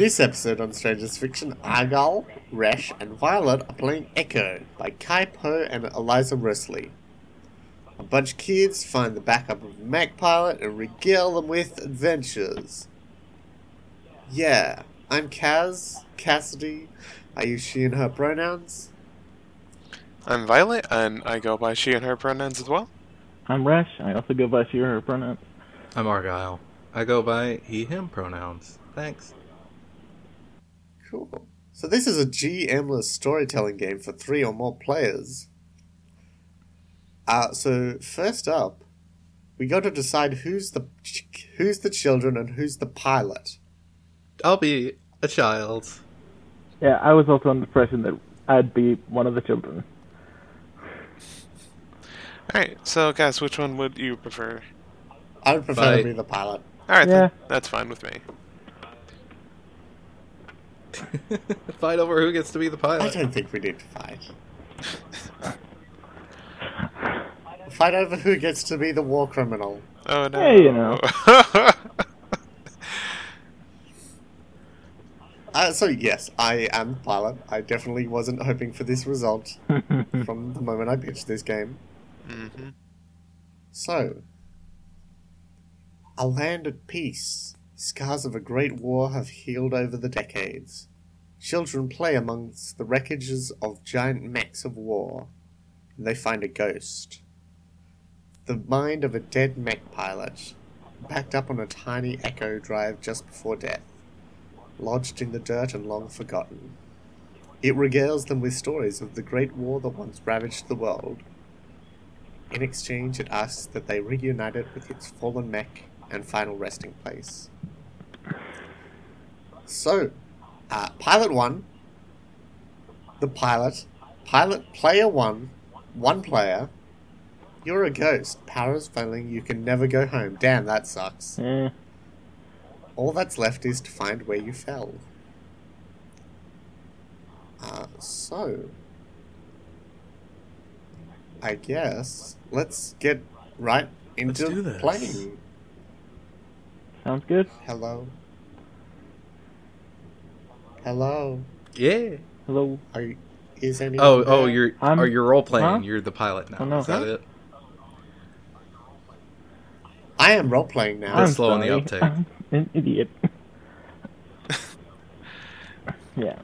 This episode on Strangers Fiction, Argyle, Resh, and Violet are playing Echo by Kai Po and Eliza Risley. A bunch of kids find the backup of a Mac pilot and regale them with adventures. Yeah, I'm Kaz, Cassidy. I use she and her pronouns. I'm Violet, and I go by she and her pronouns as well. I'm Resh. I also go by she or her pronouns. I'm Argyle. I go by he, him pronouns. Thanks. Cool. So this is a GM-less storytelling game for three or more players. Uh, so first up, we got to decide who's the ch- who's the children and who's the pilot. I'll be a child. Yeah, I was also under the impression that I'd be one of the children. Alright, so guys, which one would you prefer? I would prefer to be the pilot. Alright, Yeah. then. That's fine with me. Fight over who gets to be the pilot. I don't think we need to fight. fight over who gets to be the war criminal. Oh no. Hey, you know. Uh, so yes, I am the pilot. I definitely wasn't hoping for this result from the moment I pitched this game. hmm So, a land at peace. Scars of a great war have healed over the decades. Children play amongst the wreckages of giant mechs of war, and they find a ghost. The mind of a dead mech pilot, backed up on a tiny echo drive just before death, lodged in the dirt and long forgotten. It regales them with stories of the great war that once ravaged the world. In exchange, it asks that they reunite it with its fallen mech and final resting place. So, uh, Pilot 1, the pilot, Pilot Player 1, one player, you're a ghost, powers failing, you can never go home. Damn, that sucks. Eh, All that's left is to find where you fell. Uh, so, I guess let's get right into do this. playing. Sounds good. Hello. Hello. Yeah. Hello. Are you, is anyone? Oh, oh, you're I'm- oh, are you role playing? Huh? You're the pilot now. Oh, no. Is that Huh? it? I am role playing now. I'm I'm slow on the uptake. I'm an idiot. yeah.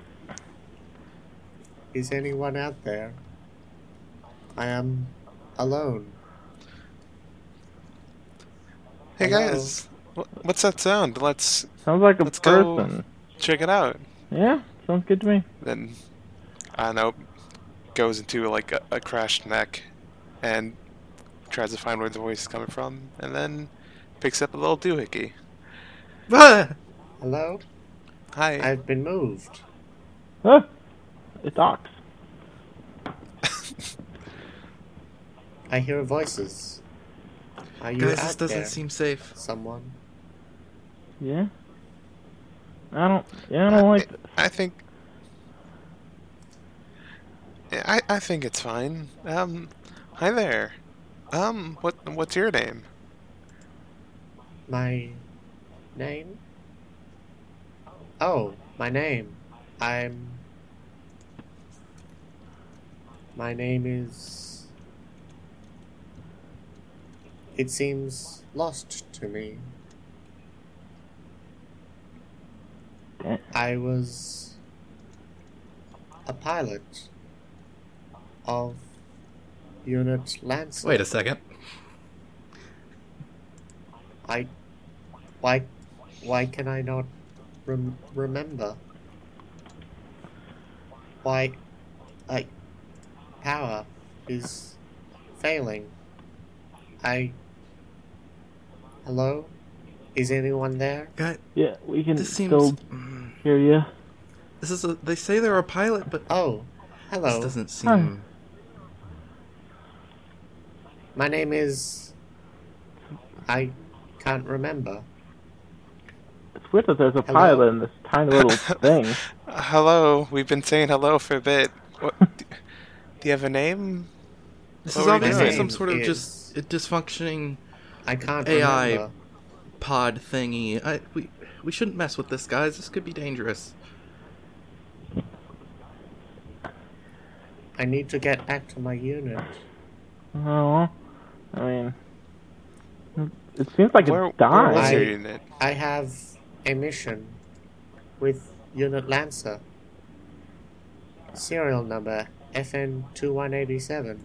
Is anyone out there? I am alone. Hey Hello? guys, wh- what's that sound? Let's Sounds like a Let's go. person. check it out. Yeah, sounds good to me. Then, I don't know, goes into like a, a crashed mech and tries to find where the voice is coming from, and then picks up a little doohickey. Hello? Hi. I've been moved. Ah, it talks. I hear voices. Are you Guys, this doesn't there? seem safe. Someone? Yeah. I don't. Yeah, I don't like. this. I think. Yeah, I I think it's fine. Um, hi there. Um, what what's your name? My name? Oh, my name. I'm. My name is. It seems lost to me. I was a pilot of Unit Lancer. Wait a second. I. Why. Why can I not rem- remember? Why. I. Power is failing. I. Hello? Is anyone there? Guy, Yeah, we can this seems. still Mm, hear you. this is a. They say they're a pilot, but Oh, hello. this doesn't seem. My name is. I can't remember. It's weird that there's a Hello. pilot in this tiny little thing. Hello. We've been saying hello for a bit. What? do you have a name? This What is were you obviously doing? some sort of Is- just a dysfunctioning I can't AI remember. Pod thingy. I we we shouldn't mess with this, guys. This could be dangerous. I need to get back to my unit. Oh, I mean, it seems like Where, it where was your I- unit? I have a mission with Unit Lancer. Serial number FN2187.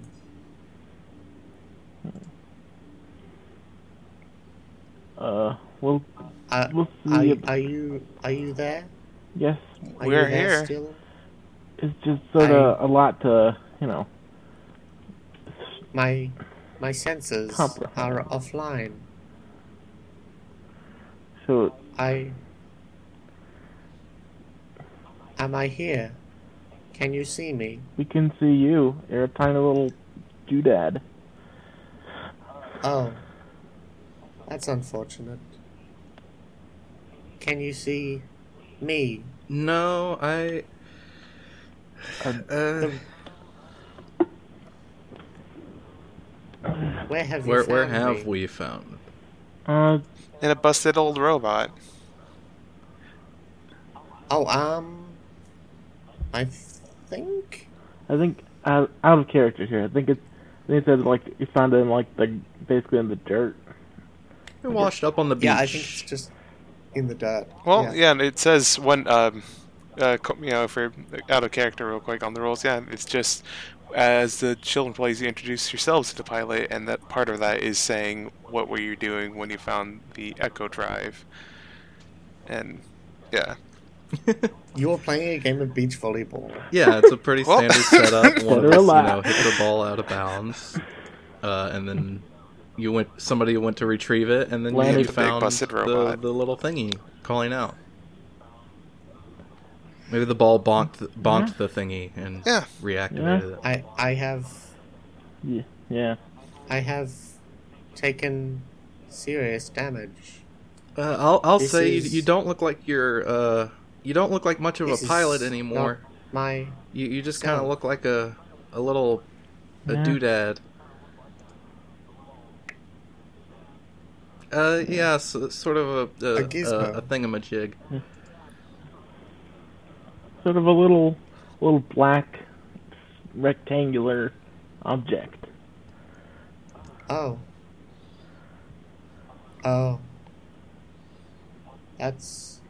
Uh, well, Uh, we'll see. are, it. are you are you there? yes, Are We're you there here. Still? it's just sort of a lot to, you know. My my senses Comprehend. are offline. So I am I here? Can you see me? we can see you. You're a tiny little doodad. Oh, that's unfortunate. Can you see me? No, I. Uh, Where have you where found where have me? we found? Uh, In a busted old robot. Oh, um, I think I think out, out of character here. I think it's. I think it said like you found it in like the basically in the dirt. We're washed up on the beach. yeah, I think it's just in the dirt. Well, yeah. yeah, and it says when, um, uh, you know, for out of character, real quick on the rules. Yeah, it's just as the children plays, you introduce yourselves to the pilot, and that part of that is saying what were you doing when you found the Echo Drive, and yeah, You were playing a game of beach volleyball. Yeah, it's a pretty standard setup. One of us, you know, hit the ball out of bounds, uh, and then you went. Somebody went to retrieve it, and then Landed you the big found the, robot. the little thingy calling out. Maybe the ball bonked bonked the thingy and Yeah. reactivated it. I I have Yeah, yeah. I have taken serious damage. Uh, I'll I'll This say you, is- you don't look like you're uh you don't look like much of This a pilot anymore. My You you just kind of look like a a little a Yeah. doodad. Uh, yeah, so, sort of a a, A a, gizmo. a thingamajig. Sort of a little, little black, rectangular object. oh oh that's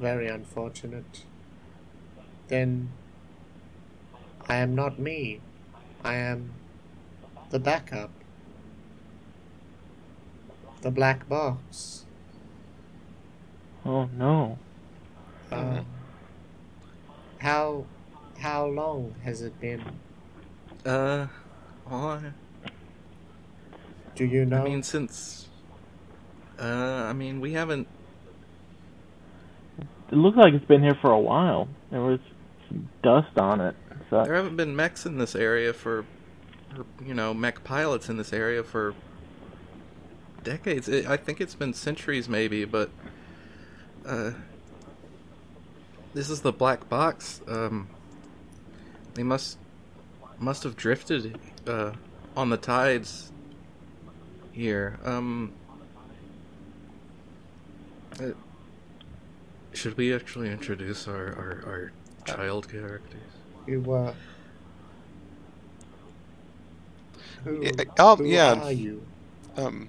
very unfortunate. Then I am not me. I am the backup. The black box. Oh no. Uh, how how long has it been? Uh, well, I, Do you know? I mean, since uh, I mean, we haven't. It looks like it's been here for a while. There was some dust on it. So There haven't been mechs in this area for, or, you know, mech pilots in this area for decades. It, I think it's been centuries, maybe, but uh, this is the black box. Um, they must must have drifted uh, on the tides here. Um, uh, should we actually introduce our, our, our child characters? You were. Who, Yeah, oh, who yeah. are you? um,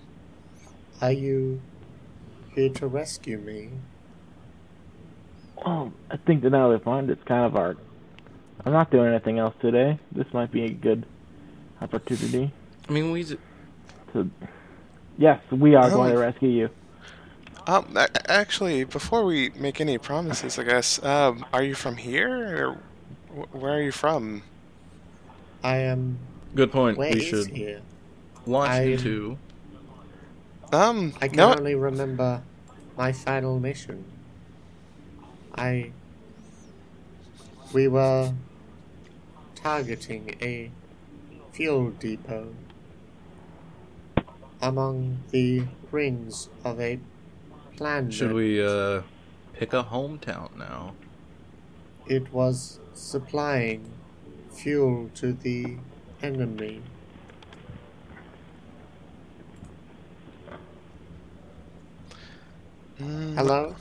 Are you here to rescue me? Well, I think that now they find it's kind of our. I'm not doing anything else today. This might be a good opportunity I mean, we. j- to. Yes, we are going to Oh. rescue you. um, actually, before we make any promises, I guess, um, are you from here or where are you from? I am. Good point. Where we is should here? launch I- into. Um, I can no, only remember my final mission. I. We were targeting a fuel depot among the rings of a planet. Should we uh pick a hometown now? It was supplying fuel to the enemy. Mm, Hello?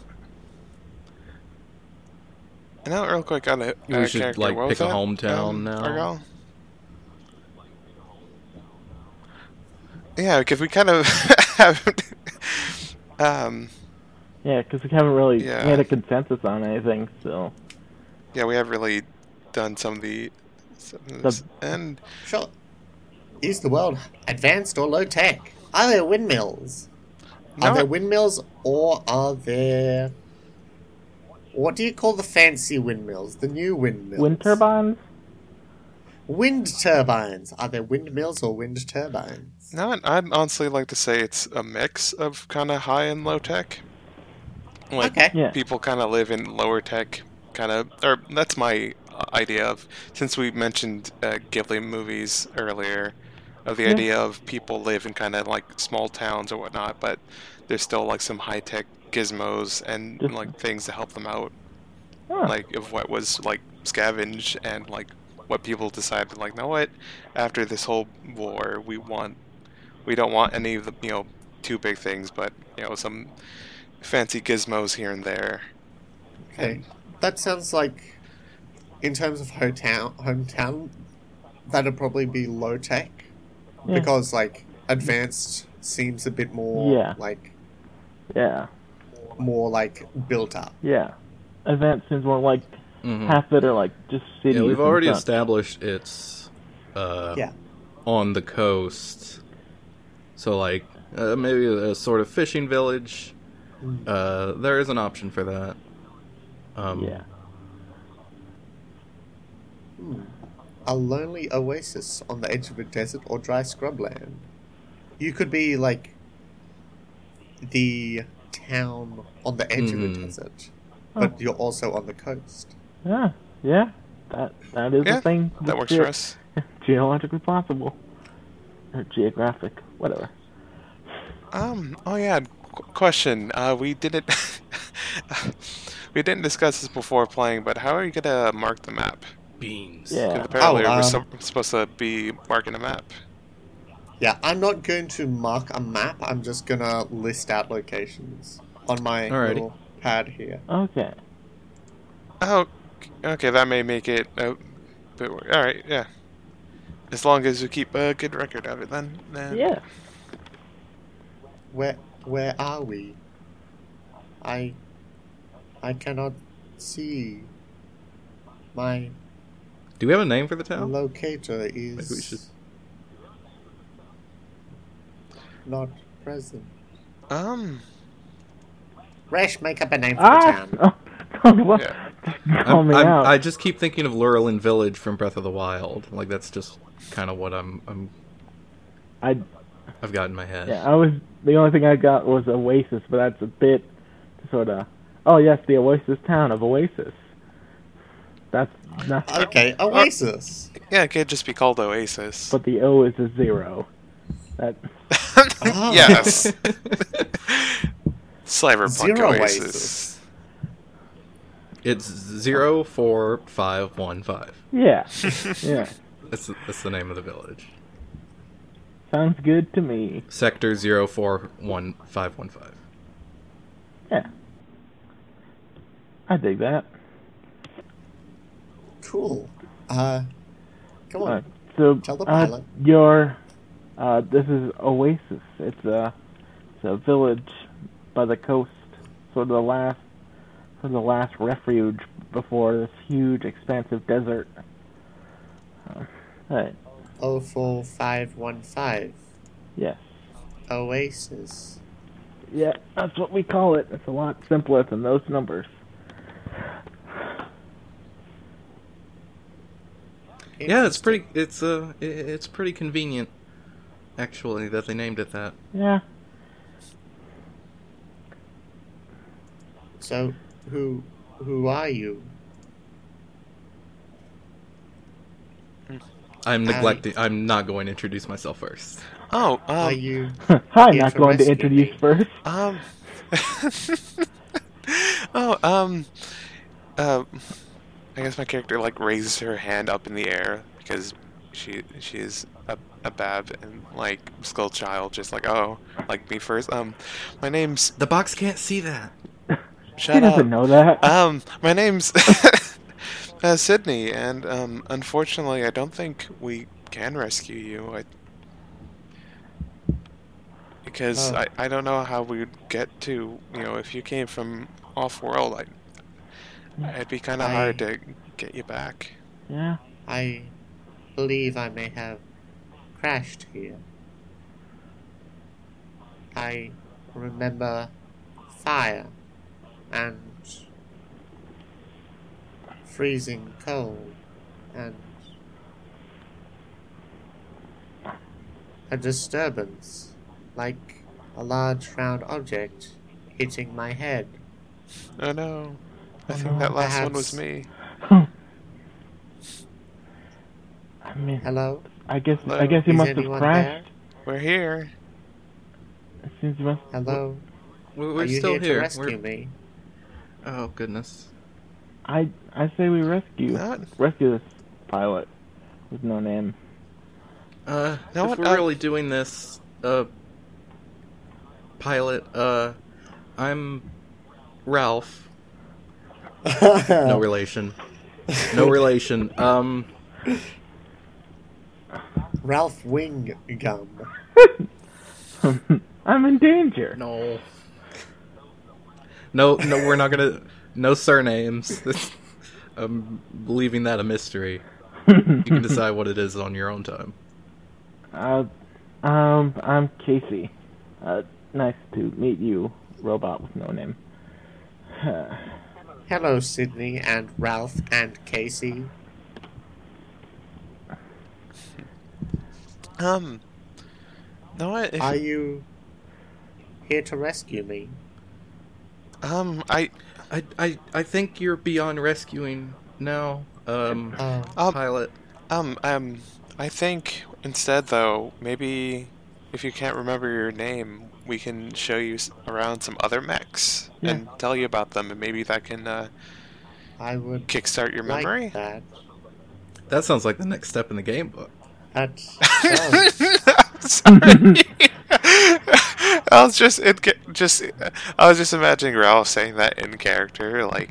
And now, real quick on it, We should, like, pick a hometown now. Argyle? Yeah, because we kind of haven't. um, Yeah, because we haven't really Yeah. made a consensus on anything, so. yeah, we have really done some of the. Some of The- this, and Sure. Is the world advanced or low tech? Are there windmills? Are No. there windmills or are there. What do you call the fancy windmills? The new windmills? Wind turbines? Wind turbines. Are there windmills or wind turbines? No, I'd- I'd honestly like to say it's a mix of kind of high and low tech. Like Okay. Yeah. people kind of live in lower tech, kind of, or that's my idea of. Since we mentioned uh, Ghibli movies earlier, of the Yeah. idea of people live in kind of like small towns or whatnot, but there's still like some high tech gizmos and like things to help them out, Huh. like of what was like scavenge and like what people decided like, know what, after this whole war, we want we don't want any of the you know too big things, but you know some fancy gizmos here and there. Okay. That sounds like, in terms of hometown, hometown, that'd probably be low tech. Yeah. Because, like, advanced seems a bit more, Yeah. like, Yeah, more, like, built up. yeah. Advanced seems more like Mhm. half that are like just cities. Yeah, we've and already such. established it's uh, Yeah. on the coast. So, like, uh, maybe a, sort of fishing village. Uh, there is an option for that. Um, Yeah. A lonely oasis on the edge of a desert or dry scrubland. You could be, like, the town on the edge of a Mhm. desert, but you're also on the coast. Yeah, yeah. That that is Yeah, a thing. That works ge- for us. Geologically possible, or geographic, whatever. Um. Oh yeah. Qu- question. Uh, we didn't. we didn't discuss this before playing, but how are you gonna mark the map? Beans. 'Cause Yeah. apparently Oh, we're um, so- supposed to be marking a map. Yeah, I'm not going to mark a map, I'm just gonna list out locations on my Alrighty. little pad here. Okay. Oh. Okay, that may make it. Uh, but all right. Yeah. As long as we keep a good record of it, then. then Yeah. Where where are we? I I cannot see. My Do we have a name for the town? locator Maybe we is should. not present. Um. Resh, make up a name for Ah! the town. Don't what? Yeah. Call I'm, me I'm- out. I just keep thinking of Lurelin Village from Breath of the Wild. Like that's just kind of what I'm, I'm I I've got in my head. yeah. I was the only thing I got was Oasis, but that's a bit sort of. Oh yes, the Oasis town of Oasis. That's not. Okay, Oasis. Yeah, it could just be called Oasis. But the O is a zero. That Ah. yes. Cyberpunk Zero Oasis. Oasis. It's zero four five one five. yeah, yeah. That's that's the name of the village. Sounds good to me. Sector zero four one five one five. Yeah. I dig that. Cool. Uh, come on. So Tell the uh, pilot. your uh, this is Oasis. It's a it's a village by the coast, sort of the last sort of the last refuge before this huge, expansive desert. Right. Oh four five one five. Yes. Oasis. Yeah, that's what we call it. It's a lot simpler than those numbers. Yeah, it's pretty. It's uh, it's pretty convenient, actually, that they named it that. Yeah. So, who who are you? I'm neglecting. I'm not going to introduce myself first. Oh, Are um, you? I'm not going to introduce me. first. um, oh, um, uh, I guess my character like raises her hand up in the air because she she is a, a bab and like skull child, just like oh, like me first. Um, my name's The box can't see that. shut he doesn't up. know that. Um, my name's uh, Sydney, and um, unfortunately, I don't think we can rescue you. I, because Oh. I, I don't know how we would get to you know if you came from off world, I Mm-hmm. it'd be kind of I- hard to get you back. Yeah. I believe I may have crashed here. I remember fire and freezing cold and a disturbance like a large round object hitting my head. Oh no, I Oh, think no. that last one was me. I mean, Hello? I guess Hello? I guess he Is must have anyone crashed. We're here. It seems he must. Hello? We're, Are we're you still here, here. to rescue We're- me? Oh goodness. I I say we rescue Not, rescue this pilot with no name. Uh, Know if what, we're uh, really doing this, uh, pilot, uh, I'm Ralph. No relation. No relation. Um, Ralph Wing Gum. I'm in danger. no. No, no, we're not gonna. No surnames. I'm leaving that a mystery. You can decide what it is on your own time. uh, um, I'm Casey. Uh, nice to meet you, robot with no name. Hello, Sydney and Ralph and Casey. um, no, what? If, Are you here to rescue me? um, I I, I, I think you're beyond rescuing now, um, Um, pilot. Um, um, I think instead, though, maybe if you can't remember your name, we can show you around some other mechs Yeah. and tell you about them, and maybe that can uh, I would kickstart your like memory. that. That sounds like the next step in the game book. That does. Sorry. I was just it just I was just imagining Ralph saying that in character, like.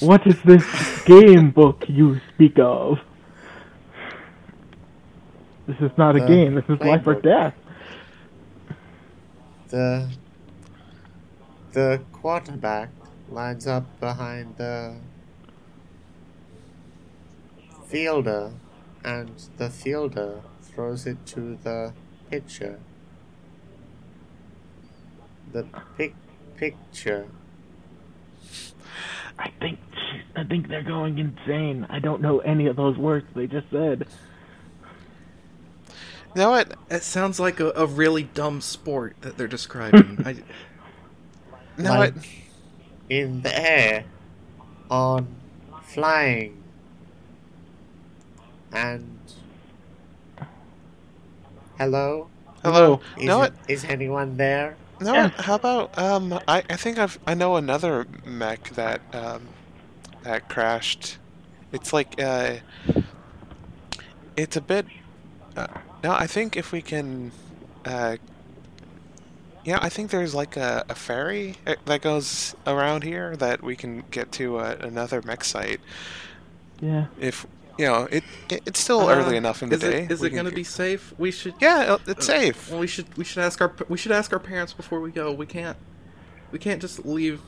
what is this game book you speak of? This is not a game. This is life or death. the the quarterback lines up behind the fielder, and the fielder throws it to the pitcher. The pic picture. I think I think they're going insane. I don't know any of those words they just said. You know what? It sounds like a, a really dumb sport that they're describing. I, You know what? in the air, on flying, and hello. Hello. Is, You know what? is anyone there? No. know what? How about um? I, I think I've I know another mech that um that crashed. It's like uh. It's a bit. Uh, no, I think if we can. Uh, yeah, I think there's like a, a ferry uh, that goes around here that we can get to uh, another mech site. Yeah. If you know, it, it it's still Uh, early enough in the is day. It, is We it going to be safe? We should. Yeah, it's uh, safe. We should. We should ask our. We should ask our parents before we go. We can't. We can't just leave.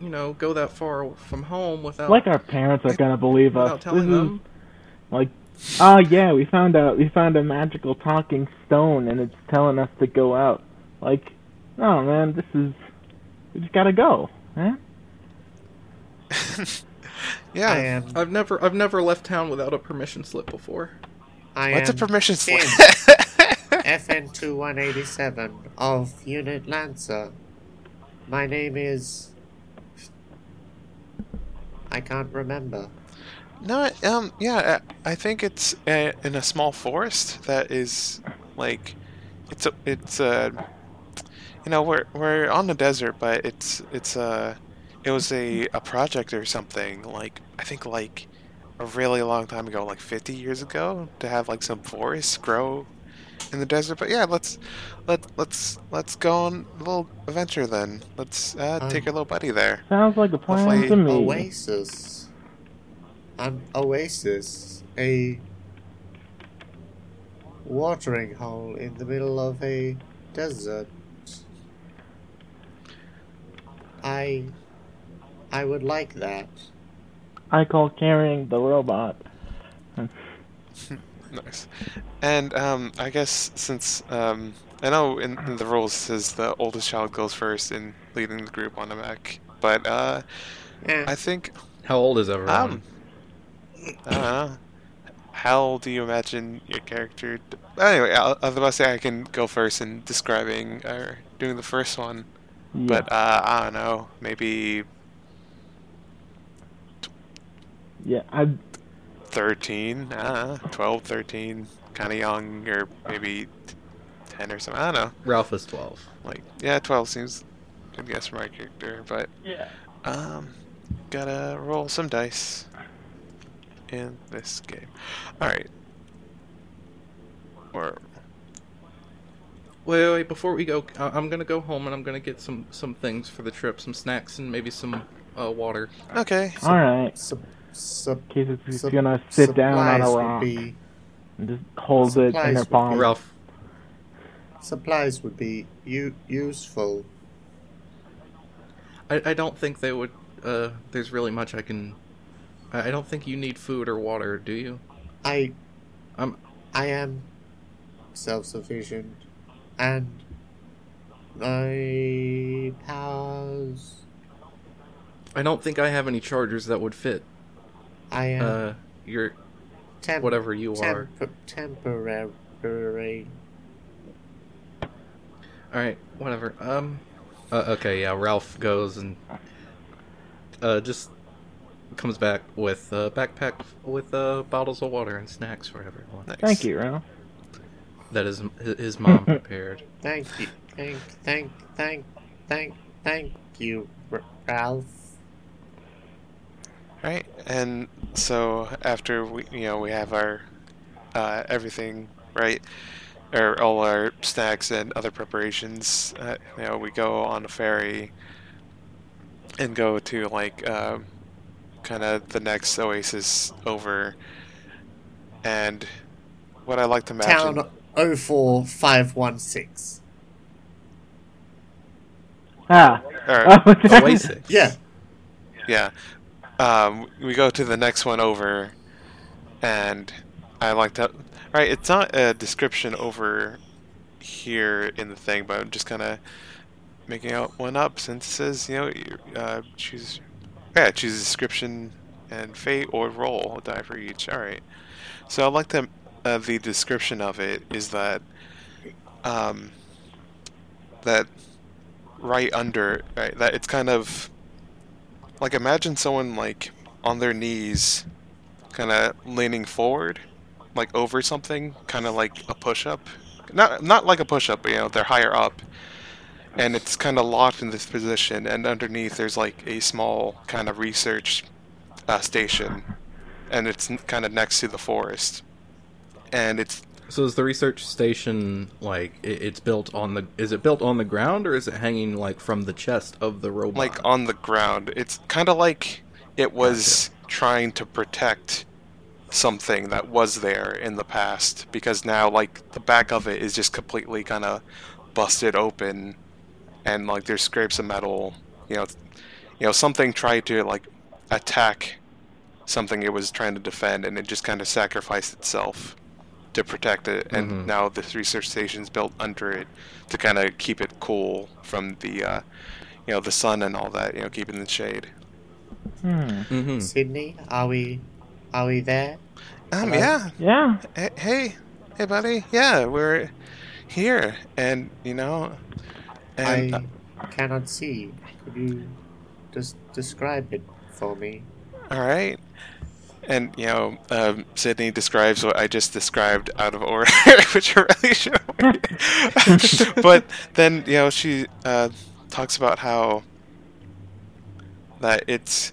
You know, go that far from home without. Like our parents are gonna believe us. without telling This is them. like, oh yeah, we found a we found a magical talking stone, and it's telling us to go out. Like, oh man, this is we just gotta go, huh? yeah. I am. I've never. I've never left town without a permission slip before. I What's a permission slip? FN two one eighty seven of Unit Lancer. My name is. I can't remember. No, um, yeah, I I think it's uh, in a small forest that is like, it's a, it's a, you know, we're we're on the desert, but it's it's a, it was a a project or something like I think like a really long time ago, like 50 years ago, to have like some forests grow in the desert. But yeah, let's let let's let's go on a little adventure then. Let's uh, take Um, your little buddy there. Sounds like a plan Hopefully- to me. Oasis. An oasis, a watering hole in the middle of a desert. I I would like that. I call carrying the robot. Nice. And um, I guess since um, I know in, in the rules it says the oldest child goes first in leading the group on a mech, but uh, Eh, I think How old is everyone? um, I don't. How do you imagine your character? d- Anyway, I I was about to say I can go first in describing or doing the first one, Yeah. but uh, I don't know, maybe yeah, I 13, uh, 12, 13, kind of young, or maybe 10 or something. I don't know. Ralph is 12. Like, yeah, 12 seems good guess for my character, but, yeah. um, gotta roll some dice in this game. Alright. Or, Wait, wait, before we go, I- I'm gonna go home and I'm gonna get some some things for the trip, some snacks and maybe some uh, water. okay. All right. sup, sup, In case it's gonna sit down on supplies a would rock be and just hold it in supplies her palm. be- Ralph, supplies would be u- useful. I, I don't think they would. Uh, there's really much I can. I don't think you need food or water, do you? I I'm. I am self-sufficient, and my powers. I don't think I have any chargers that would fit. I am Uh, your temp- whatever you are. temp- temporary. All right, whatever. Um, uh, okay, yeah. Ralph goes and uh just comes back with a backpack with uh bottles of water and snacks for everyone. Nice. Thank you, Ralph. That is his his mom prepared. Thank you, thank, thank, thank, thank, thank you, R- Ralph. Right, and so after we, you know, we have our uh, everything right, or all our snacks and other preparations. Uh, you know, we go on a ferry and go to like um, kind of the next oasis over. And what I like to imagine, Town 04516. Ah. or, Oh, Oasis. Yeah, Yeah. Um, we go to the next one over, and I like that. Right, it's not a description over here in the thing, but I'm just kind of making out one up since it says, you know, you, uh, choose. Yeah, choose a description and fate or roll a die for each. All right. So I like the uh, the description of it is that um, that right under right that it's kind of like imagine someone like on their knees kind of leaning forward like over something kind of like a push-up not not like a push-up but you know they're higher up and it's kind of locked in this position and underneath there's like a small kind of research uh, station and it's kind of next to the forest and it's So is the research station like it's built on the? Is it built on the ground or is it hanging like from the chest of the robot? like on the ground. It's kind of like it was trying to protect something that was there in the past because now like the back of it is just completely kind of busted open and like there's scrapes of metal, you know, you know something tried to like attack something it was trying to defend and it just kind of sacrificed itself to protect it and Mhm. now this research station's built under it to kind of keep it cool from the uh, you know the sun and all that you know keeping the shade Hmm. hmm Sydney, are we, are we there? um Hello? yeah Yeah. hey hey, hey buddy yeah we're here and you know I cannot see. Could you just describe it for me? all right and you know um, sydney describes what i just described out of order which are really sure but then you know she uh, talks about how that it's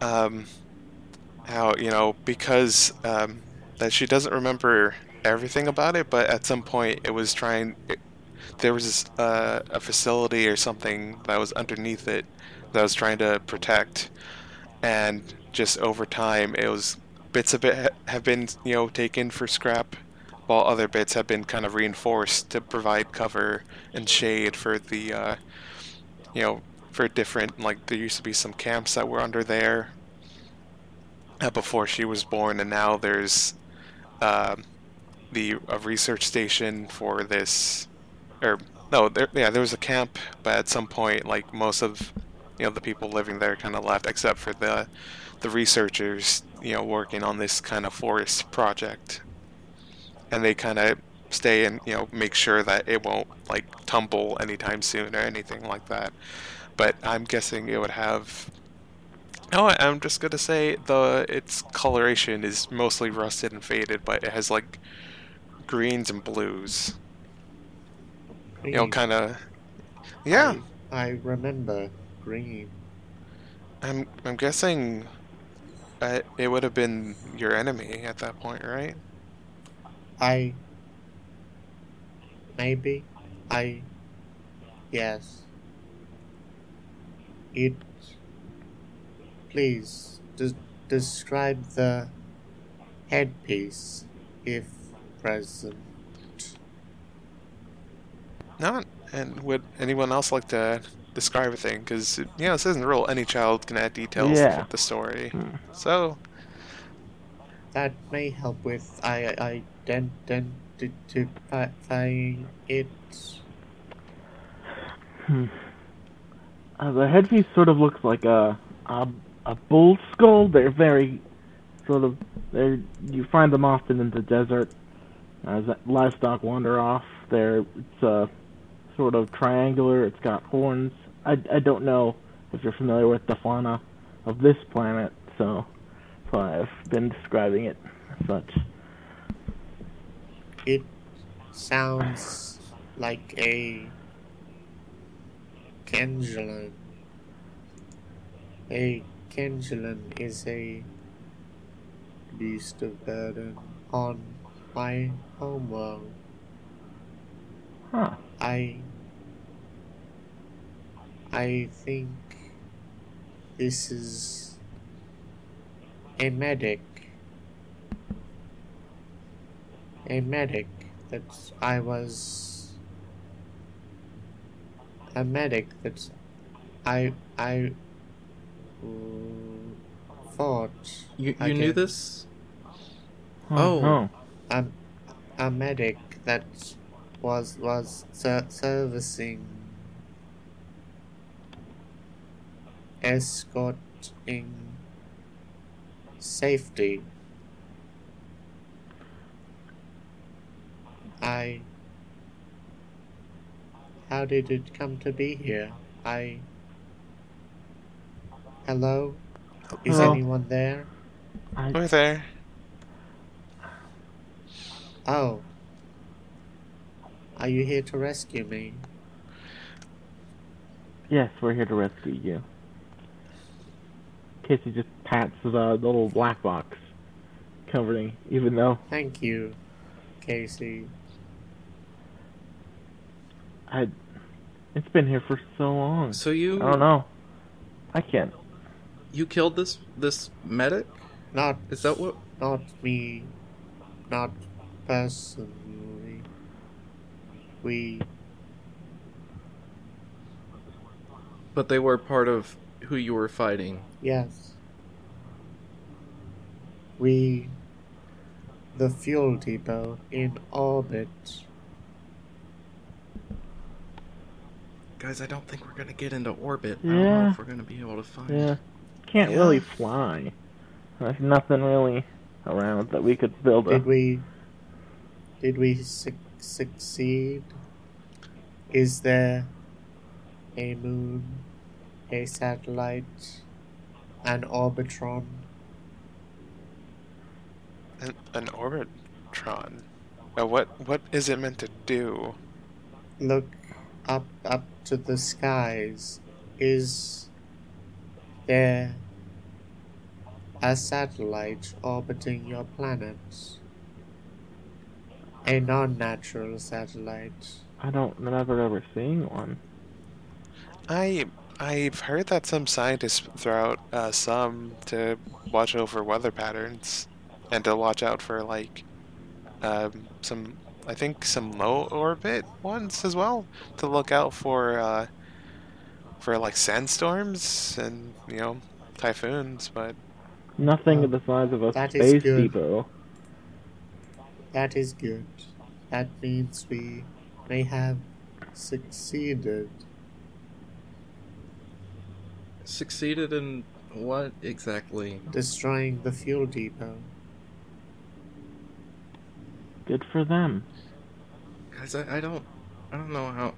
um, how you know because um, that she doesn't remember everything about it, but at some point it was trying. It, there was uh, a facility or something that was underneath it that was trying to protect, and just over time, it was bits of it ha- have been you know taken for scrap, while other bits have been kind of reinforced to provide cover and shade for the uh, you know for different like there used to be some camps that were under there uh, before she was born, and now there's um the a research station for this, or no, there, yeah, there was a camp, but at some point, like most of you know the people living there kind of left, except for the the researchers, you know, working on this kind of forest project, and they kind of stay and you know make sure that it won't like tumble anytime soon or anything like that. But I'm guessing it would have. Oh, I'm just gonna say the its coloration is mostly rusted and faded, but it has like greens and blues. You know, kind of. Yeah, I, I remember green. I'm. I'm guessing. Uh, it would have been your enemy at that point, right? I. Maybe. I. Yes. It. Please, des- describe the headpiece, if present. No, and would anyone else like to describe a thing? Because you know, it says in the rule any child can add details Yeah. to the story. Hmm. So That may help with I identifying it. Hmm. Uh, the headpiece sort of looks like a a, a bull skull. They're very sort of they you find them often in the desert as livestock wander off. They're it's a sort of triangular. It's got horns. I, I don't know if you're familiar with the fauna of this planet, so so I've been describing it as such. It sounds like a Kenjulan. A Kenjulan is a beast of burden on my homeworld. Huh. I I think this is a medic. A medic that I was a medic that I I thought You I you knew this? Huh, Oh. huh. a a medic that was was ser- servicing escorting safety. I. How did it come to be here? I. Hello? Is Hello? anyone there? I, we're there. Oh. Are you here to rescue me? Yes, we're here to rescue you. Casey just pats the, uh, the little black box covering, even though Thank you, Casey. I, it's been here for so long. So you I don't know. I can't. you killed this this medic? Not Is that what? not me. Not personally. We But they were part of who you were fighting. yes. We the fuel depot in orbit. Guys, I don't think we're gonna get into orbit. I don't know Yeah. if we're gonna be able to find. Yeah, can't Yeah. really fly. There's nothing really around that we could build a. Did we did we suc succeed? Is there a moon, a satellite, an orbitron? An, an orbitron. Now, what what is it meant to do? Look up up to the skies. Is there a satellite orbiting your planet? A non-natural satellite. I don't remember ever seeing one. I I've heard that some scientists throw out uh, some to watch over weather patterns and to watch out for like um, some, I think some low orbit ones as well to look out for uh, for like sandstorms and you know typhoons. But Nothing of the size of a space depot. That is good. That means we may have succeeded. Succeeded in what exactly? destroying the fuel depot. Good for them. Guys, I, I don't, I don't know how.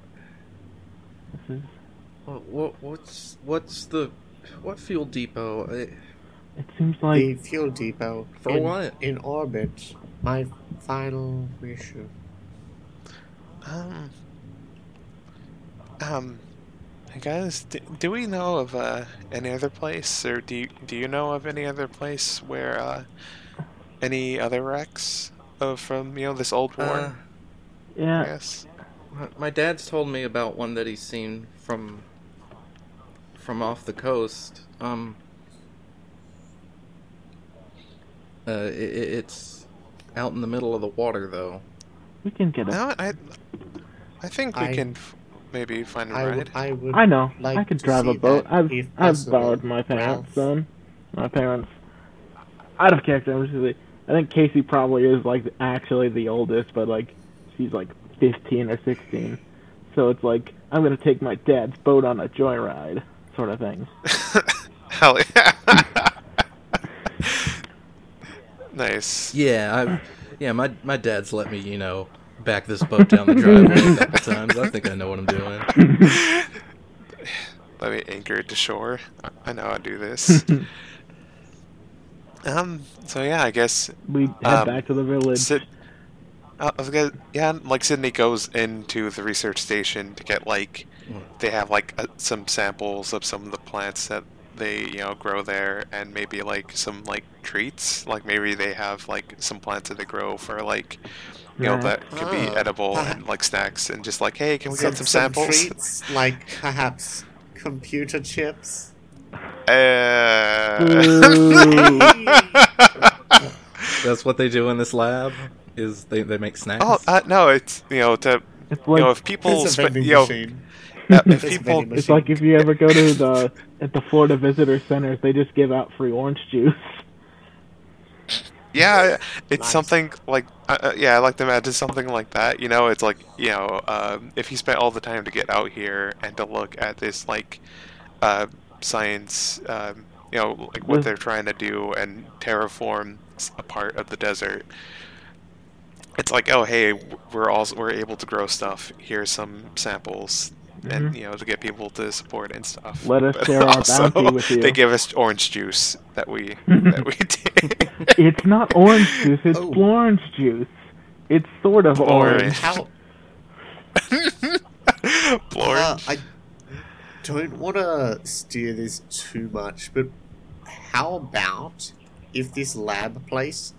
This is. What, what what's what's the what fuel depot? I, It seems like the fuel depot. For in, what? In orbit. My final mission. um, um, guys, do, do we know of uh, any other place, or do you, do you know of any other place where uh, any other wrecks of from you know this old war? uh, yeah. Yes. my- my dad's told me about one that he's seen from from off the coast. Um, uh, i i- it's out in the middle of the water though. We can get a. No, I, I think we I- can f- maybe find a I ride. would. I would. I know. like I could drive a boat. I've I've borrowed my parents' Ralph. son. My parents. Out of character, I'm just gonna I think Casey probably is like actually the oldest, but like she's like 15 or 16. So it's like I'm gonna take my dad's boat on a joyride, sort of thing. Hell yeah. Nice. Yeah, I, yeah, my my dad's let me, you know, back this boat down the driveway a couple times. I think I know what I'm doing. Let me anchor it to shore. I- I know I do this. um. So yeah, I guess We head Um, back to the village. Sid, uh, I was gonna, yeah, like Sydney goes into the research station to get like they have like uh, some samples of some of the plants that they you know grow there, and maybe like some like treats. Like maybe they have like some plants that they grow for like you know that could be Ah. edible and like snacks, and just like hey, can we get some samples? treats, like perhaps computer chips. Uh... That's what they do in this lab. Is they, they make snacks. oh uh, no, it's you know to It's you know if people It's a spe- vending you know machine. Uh, if It's people it's like if you ever go to the at the Florida Visitor Centers, they just give out free orange juice. Yeah, it's Nice. something like uh, uh, yeah, I like to imagine something like that. You know, it's like you know, um, if he spent all the time to get out here and to look at this like uh, science, um, you know, like what they're trying to do and terraform a part of the desert. It's like, oh hey, we're also we're able to grow stuff. Here's some samples, and Mhm. you know, to get people to support and stuff. Let us But share our also, bounty with you. They give us orange juice that we that we take. It's not orange juice, it's Oh. orange juice. It's sort of Orange. orange. How? Uh, I don't want to steer this too much, but how about if this lab place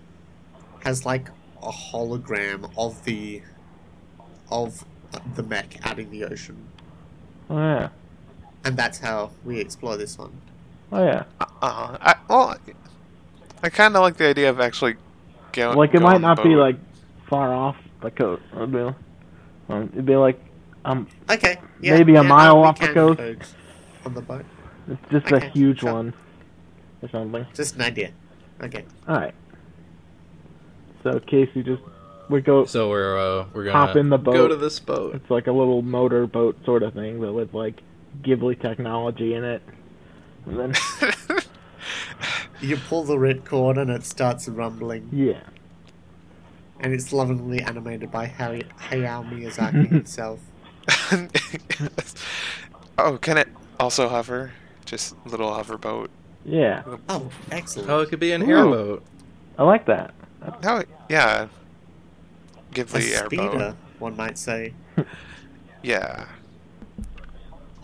has like a hologram of the of the mech out in the ocean, Oh yeah. and that's how we explore this one. Oh yeah. Uh, I, well, I kind of like the idea of actually going. Like it going might on the not be like far off the coast. It'd be, um, it'd be like um, Okay, yeah, Maybe a yeah, mile no, off the coast. on the boat. it's just a huge sure. one or something. Just an idea. Okay. All right. So Casey just we go. So we're uh, we're gonna Hop in the go to this boat. It's like a little motor boat sort of thing, but with like Ghibli technology in it. And then You pull the red cord and it starts rumbling, yeah. and it's lovingly animated by Hay- Hayao Miyazaki himself. oh, can it also hover? Just little hover boat. Yeah. Oh, excellent. Oh, it could be an Ooh. airboat. I like that. No, yeah. Give a the airboat. speeder, one might say. Yeah.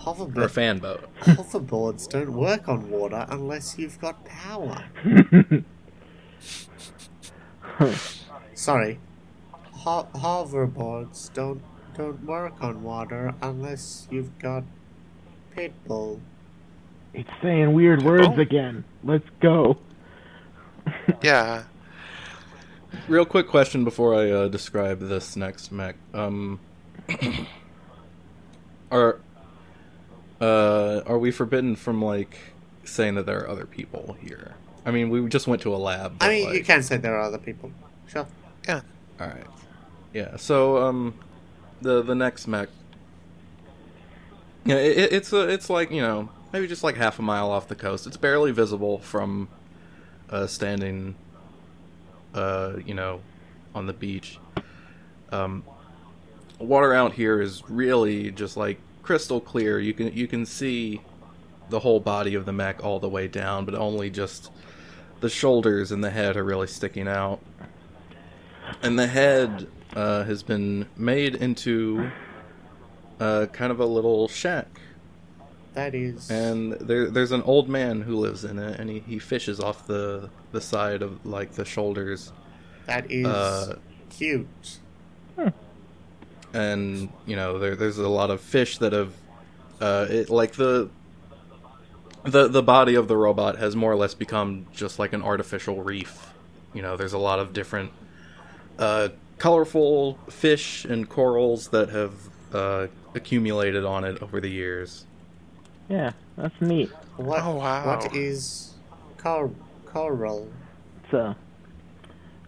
Or a fan boat. hoverboards don't work on water unless you've got power. Sorry, Ho- hoverboards don't don't work on water unless you've got Pitbull. It's saying weird words Oh. again. Let's go. Yeah. Real quick question before I uh, describe this next mech. Um, are uh, are we forbidden from like saying that there are other people here? I mean, we just went to a lab. I but, mean, you like- can say there are other people. Sure. Yeah. All right. Yeah. So um, the the next mech. Yeah, it, it- it's a, it's like you know maybe just like half a mile off the coast. It's barely visible from uh, standing, uh, you know, on the beach. Um, water out here is really just like crystal clear. You can you can see the whole body of the mech all the way down, but only just the shoulders and the head are really sticking out. And the head uh, has been made into uh, kind of a little shack. That is. And there, there's an old man who lives in it, and he, he fishes off the, the side of like the shoulders. that is uh, cute. and you know there, there's a lot of fish that have uh, it, like the the the body of the robot has more or less become just like an artificial reef you know there's a lot of different uh, colorful fish and corals that have uh, accumulated on it over the years Yeah, that's neat. What? Oh, wow. What is cor- coral? It's a,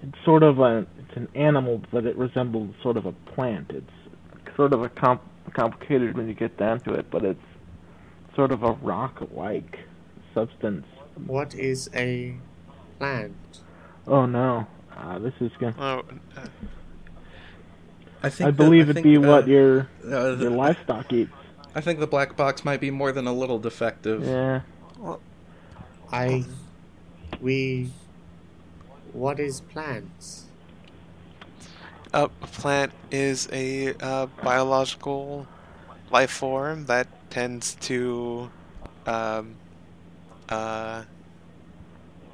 it's sort of a, it's an animal, but it resembles sort of a plant. It's sort of a comp, complicated when you get down to it, but it's sort of a rock-like substance. What is a plant? Oh no, uh, this is gonna. Oh, uh, I think I that- believe I it think, be uh, what your uh, your livestock eats. I think the black box might be more than a little defective. Yeah, I. We. What is plants? a plant is a uh, biological life form that tends to, um, uh,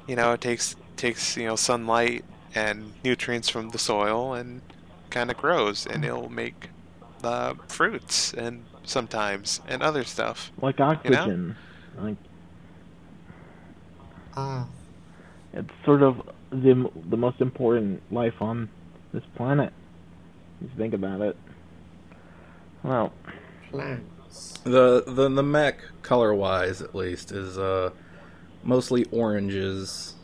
you know, it takes takes you know sunlight and nutrients from the soil and kind of grows, and it'll make uh, fruits and sometimes and other stuff. like oxygen. Like Ah, it's sort of the the most important life on this planet. If you think about it. Well, plants. The the the mech color wise at least is uh mostly oranges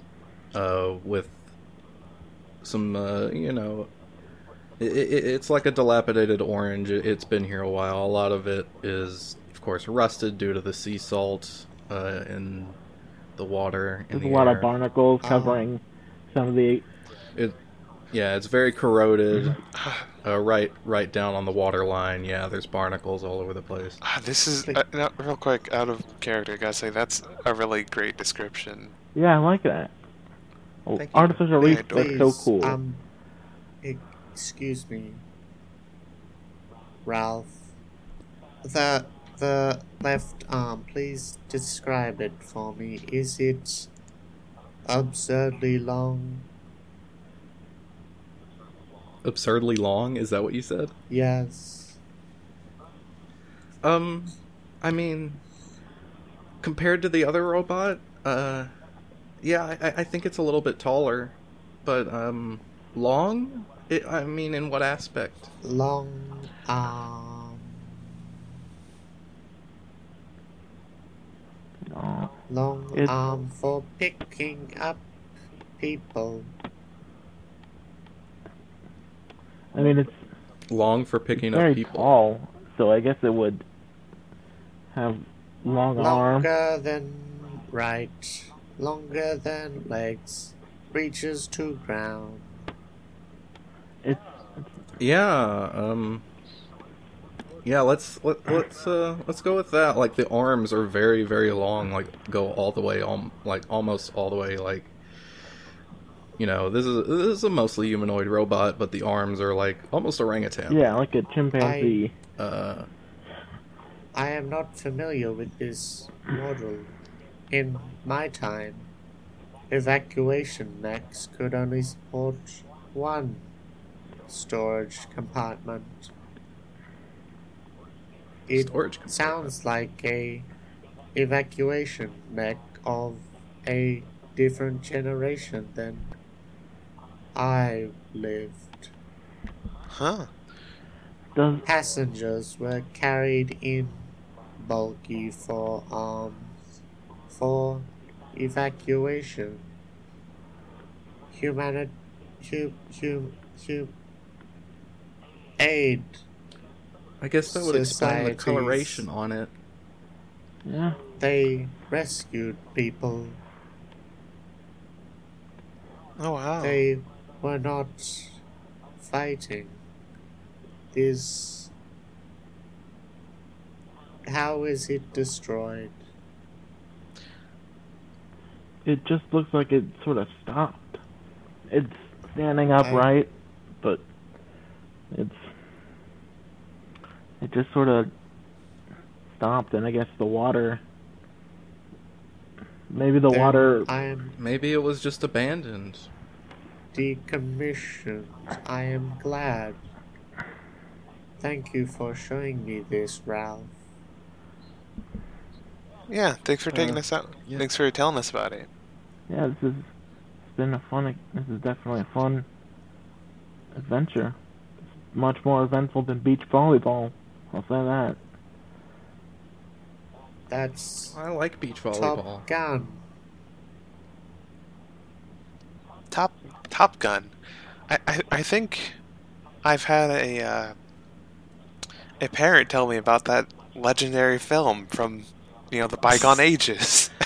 uh with some uh you know it, it, it's like a dilapidated orange It- it's been here a while a lot of it is of course rusted due to the sea salt uh in the water in there's a lot air. of barnacles Oh. covering some of the. it yeah it's very corroded uh, right right down on the water line yeah there's barnacles all over the place Ah, this is uh, no, real quick out of character. I gotta say that's a really great description. Yeah, I like that. Oh, Thank you. artificial Yeah, reef looks so cool. Um, excuse me, Ralph. The the left arm. Please describe it for me. Is it absurdly long? absurdly long is that what you said Yes. Um, I mean, compared to the other robot, uh, yeah, I, I think it's a little bit taller, but um, long. It, I mean, in what aspect? Long arm. Aw. Long It's- arm for picking up people. I mean, it's Long for picking very up people. tall, so I guess it would have long arm. Longer than right. Longer than legs. Reaches to ground. It's Yeah. Um. Yeah. Let's let, let's uh let's go with that. Like the arms are very very long. Like go all the way um like almost all the way like. You know, this is this is a mostly humanoid robot, but the arms are like almost orangutan. yeah, like a chimpanzee. Uh, I am not familiar with this model. In my time, evacuation mechs could only support one storage compartment. It storage compartment. sounds like a evacuation mech of a different generation than I lived. Huh. Does Passengers were carried in bulky for arms for evacuation. Humanit hu, hu, hu, aid. I guess that would explain the coloration on it. yeah? They rescued people. Oh wow. They were not fighting. This. How is it destroyed? It just looks like it sort of stopped. It's standing I- upright, but it's it just sort of stopped, and I guess the water. Maybe the Then water. I am Maybe it was just abandoned. decommissioned. I am glad. Thank you for showing me this, Ralph. yeah. Thanks for taking Uh, us out. yeah. Thanks for telling us about it. Yeah, this is it's been a fun. This is definitely a fun adventure. It's much more eventful than beach volleyball. I'll say that. That's I like beach volleyball. Top Gun. Top Top Gun. I, I, I think I've had a uh, a parent tell me about that legendary film from you know the bygone ages.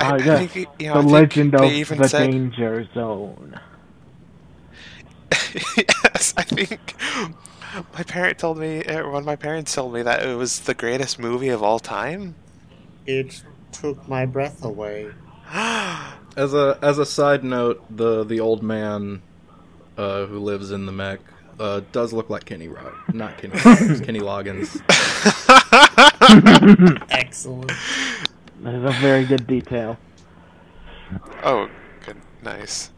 I, Ah, I think, you know, the I think legend of they even the said, danger zone. yes, I think my parent told me, or one of my parents told me that it was the greatest movie of all time. It took my breath away. As a as a side note, the the old man uh, who lives in the mech uh, does look like Kenny Rog, not Kenny Loggins, Kenny Loggins. Excellent. That is a very good detail. oh, good, nice.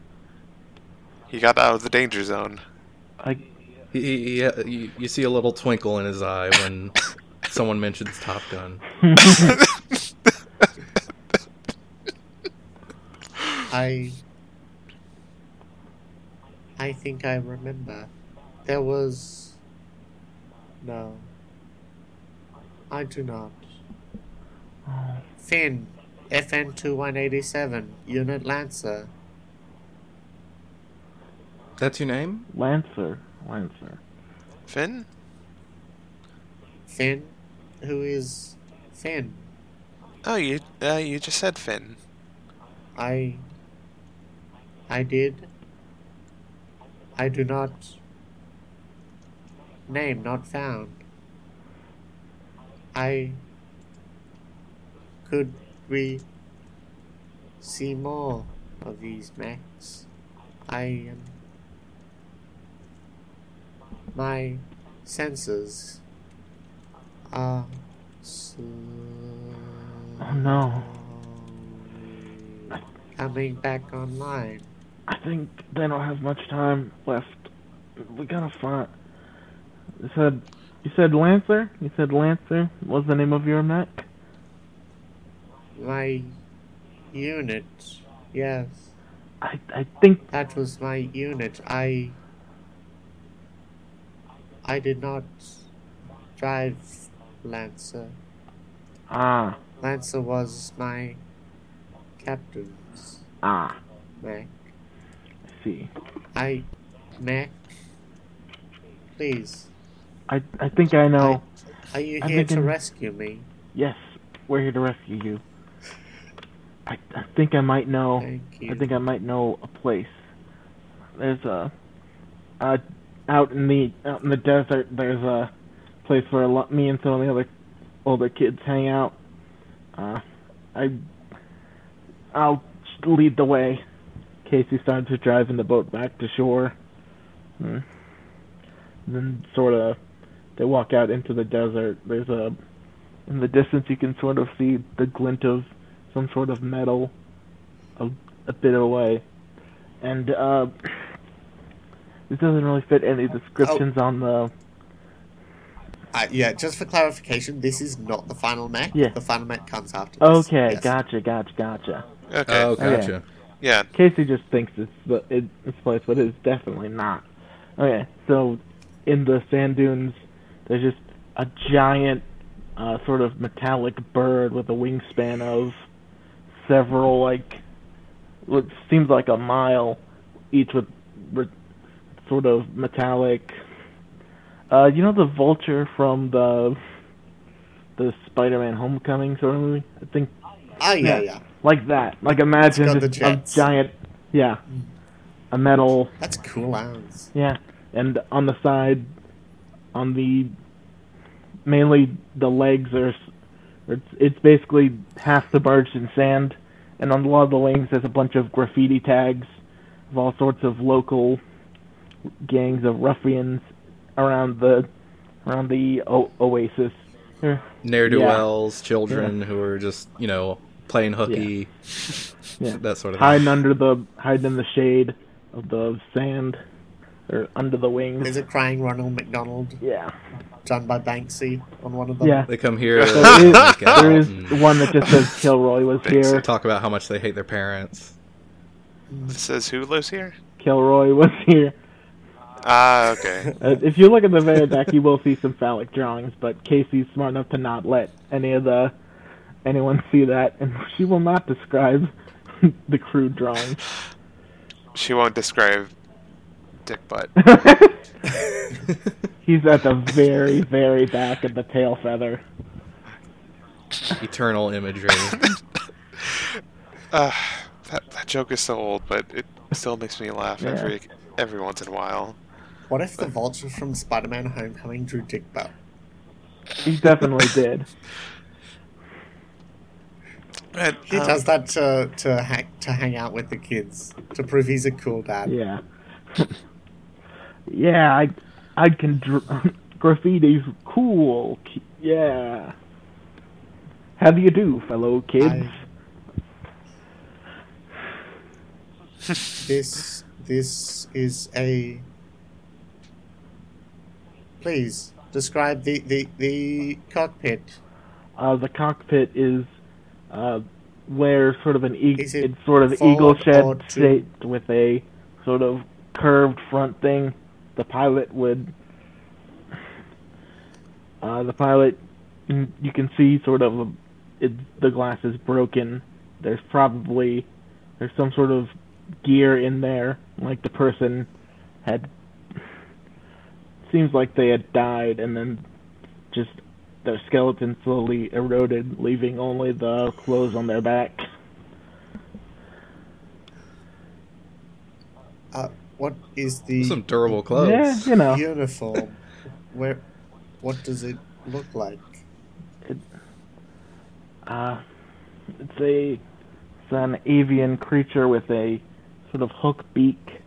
He got out of the danger zone. I He, he, he, you, you see a little twinkle in his eye when someone mentions Top Gun. I. I think I remember. There was. No. I do not. Finn, FN 2187, Unit Lancer. That's your name? Lancer, Lancer. Finn? Finn, who is Finn. Oh, you uh, you just said Finn. I. I did. I do not. Name not found. I. Could we see more of these mechs? I am. My senses are. Oh, no. Coming back online. I think they don't have much time left. We gotta find. You said you said Lancer. You said Lancer was the name of your mech. My unit. Yes. I I think That was my unit. I. I did not drive Lancer. ah Lancer was my captain's ah. mech. I see. I. mech. Please. I I think I know. Are you I'm here to rescue me? Yes, we're here to rescue you. I I think I might know. Thank you. I think I might know a place. There's a, uh, out in the out in the desert. There's a place where lot, me and some of the other older kids hang out. Uh, I, I'll lead the way. Casey starts driving the boat back to shore. Hmm. Then sort of, they walk out into the desert. There's a, in the distance you can sort of see the glint of some sort of metal a, a bit away. And uh, this doesn't really fit any descriptions on the Uh, yeah, just for clarification, this is not the final mech. Yeah. The final mech comes after this. Okay, Yes. gotcha, gotcha, gotcha. Okay. Oh, Okay. gotcha. Yeah. Casey just thinks it's the it's place, but it's definitely not. Okay, so in the sand dunes, there's just a giant, uh, sort of metallic bird with a wingspan of several, like, what seems like a mile, each with re- sort of metallic. Uh, you know the vulture from the the Spider-Man Homecoming sort of movie? I think Oh, yeah, Yeah. yeah. like that. Like imagine got a giant, yeah, a metal, That's cool as. yeah, and on the side, on the mainly the legs are, it's it's basically half submerged in sand, and on a lot of the wings there's a bunch of graffiti tags of all sorts of local gangs of ruffians around the around the o- oasis. Ne'er do wells, children who are just, you know, playing hooky, Yeah. that sort of hiding thing. under the hiding in the shade of the sand or under the wings. There's a crying Ronald McDonald Yeah. done by Banksy on one of them. Yeah. They come here, So they there is, there is one that just says Kilroy was here. talk about how much they hate their parents. Mm. It says who lives here? Kilroy was here. Ah, okay. Uh, if you look at the very back, you will see some phallic drawings, but Casey's smart enough to not let any of the anyone see that, and she will not describe the crude drawings. she won't describe dick butt. He's at the very, very back of the tail feather. Eternal imagery. Uh, that that joke is so old, but it still makes me laugh Yeah. every every once in a while. What if the vulture from Spider-Man Homecoming drew Dick Butt? He definitely did. And, He um, does that to to hang to hang out with the kids to prove he's a cool dad. Yeah. yeah, I I can dr- graffiti's cool. Yeah. How do you do, fellow kids? I- This this is a. Please describe the the the cockpit. Uh, the cockpit is uh, where sort of an eagle, Is it it's sort of eagle shed shaped with a sort of curved front thing. The pilot would. Uh, the pilot, mm, you can see sort of it, the glass is broken. There's probably there's some sort of gear in there, like the person had. Seems like they had died and then just their skeleton slowly eroded, leaving only the clothes on their back. Uh, what is the Some durable clothes. Yeah, you know. uniform? Where? What does it look like? It, Uh, it's a it's an avian creature with a sort of hook beak,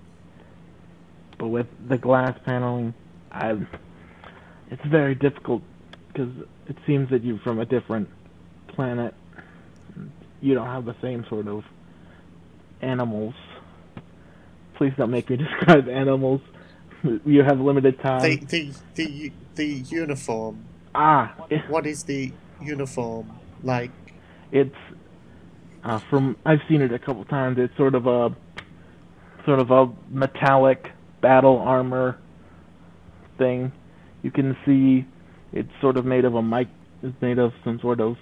but with the glass paneling. I, it's very difficult because it seems that you're from a different planet. You don't have the same sort of animals. Please don't make me describe animals. You have limited time. The the the the uniform. ah, it- What is the uniform like? it's uh, from I've seen it a couple times. It's sort of a sort of a metallic battle armor thing. You can see it's sort of made of a mic. It's made of some sort of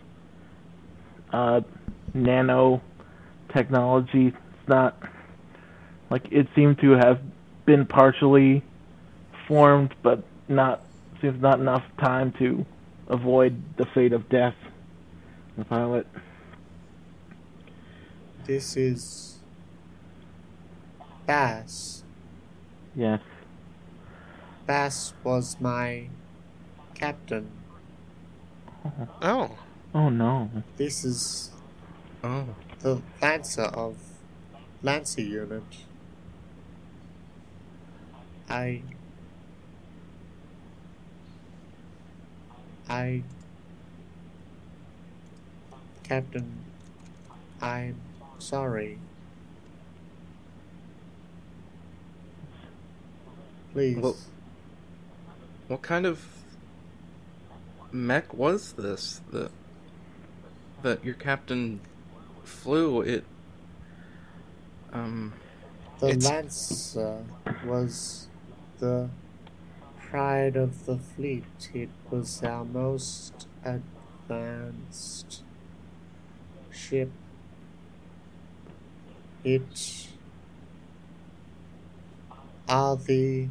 uh, nano technology. It's not like it seemed to have been partially formed, but not seems not enough time to avoid the fate of death. The pilot. This is Bass. Yes. Bass was my captain. oh, Oh no. This is Oh. the Lancer of Lancer unit. I. I. Captain, I'm sorry. Please. Well- What kind of mech was this that that your captain flew? It um The It's- Lancer was the pride of the fleet. It was our most advanced ship. It are the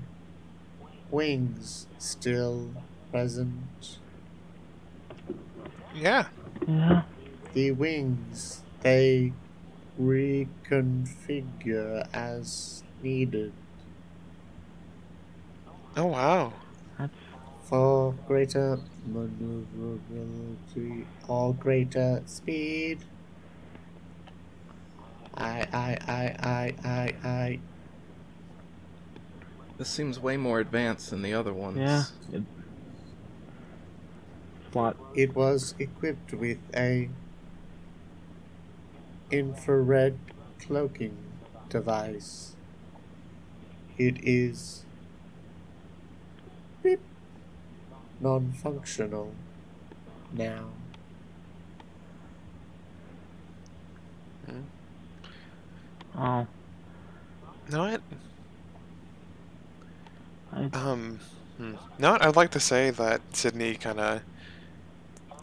wings still present? Yeah. Yeah. The wings they reconfigure as needed Oh wow. That's for greater maneuverability or greater speed. I I I I I I this seems way more advanced than the other ones. yeah. It, what? it was equipped with a infrared cloaking device. It is beep, non-functional now. Hmm? Oh, No, what? Um, no, I'd like to say that Sydney kind of.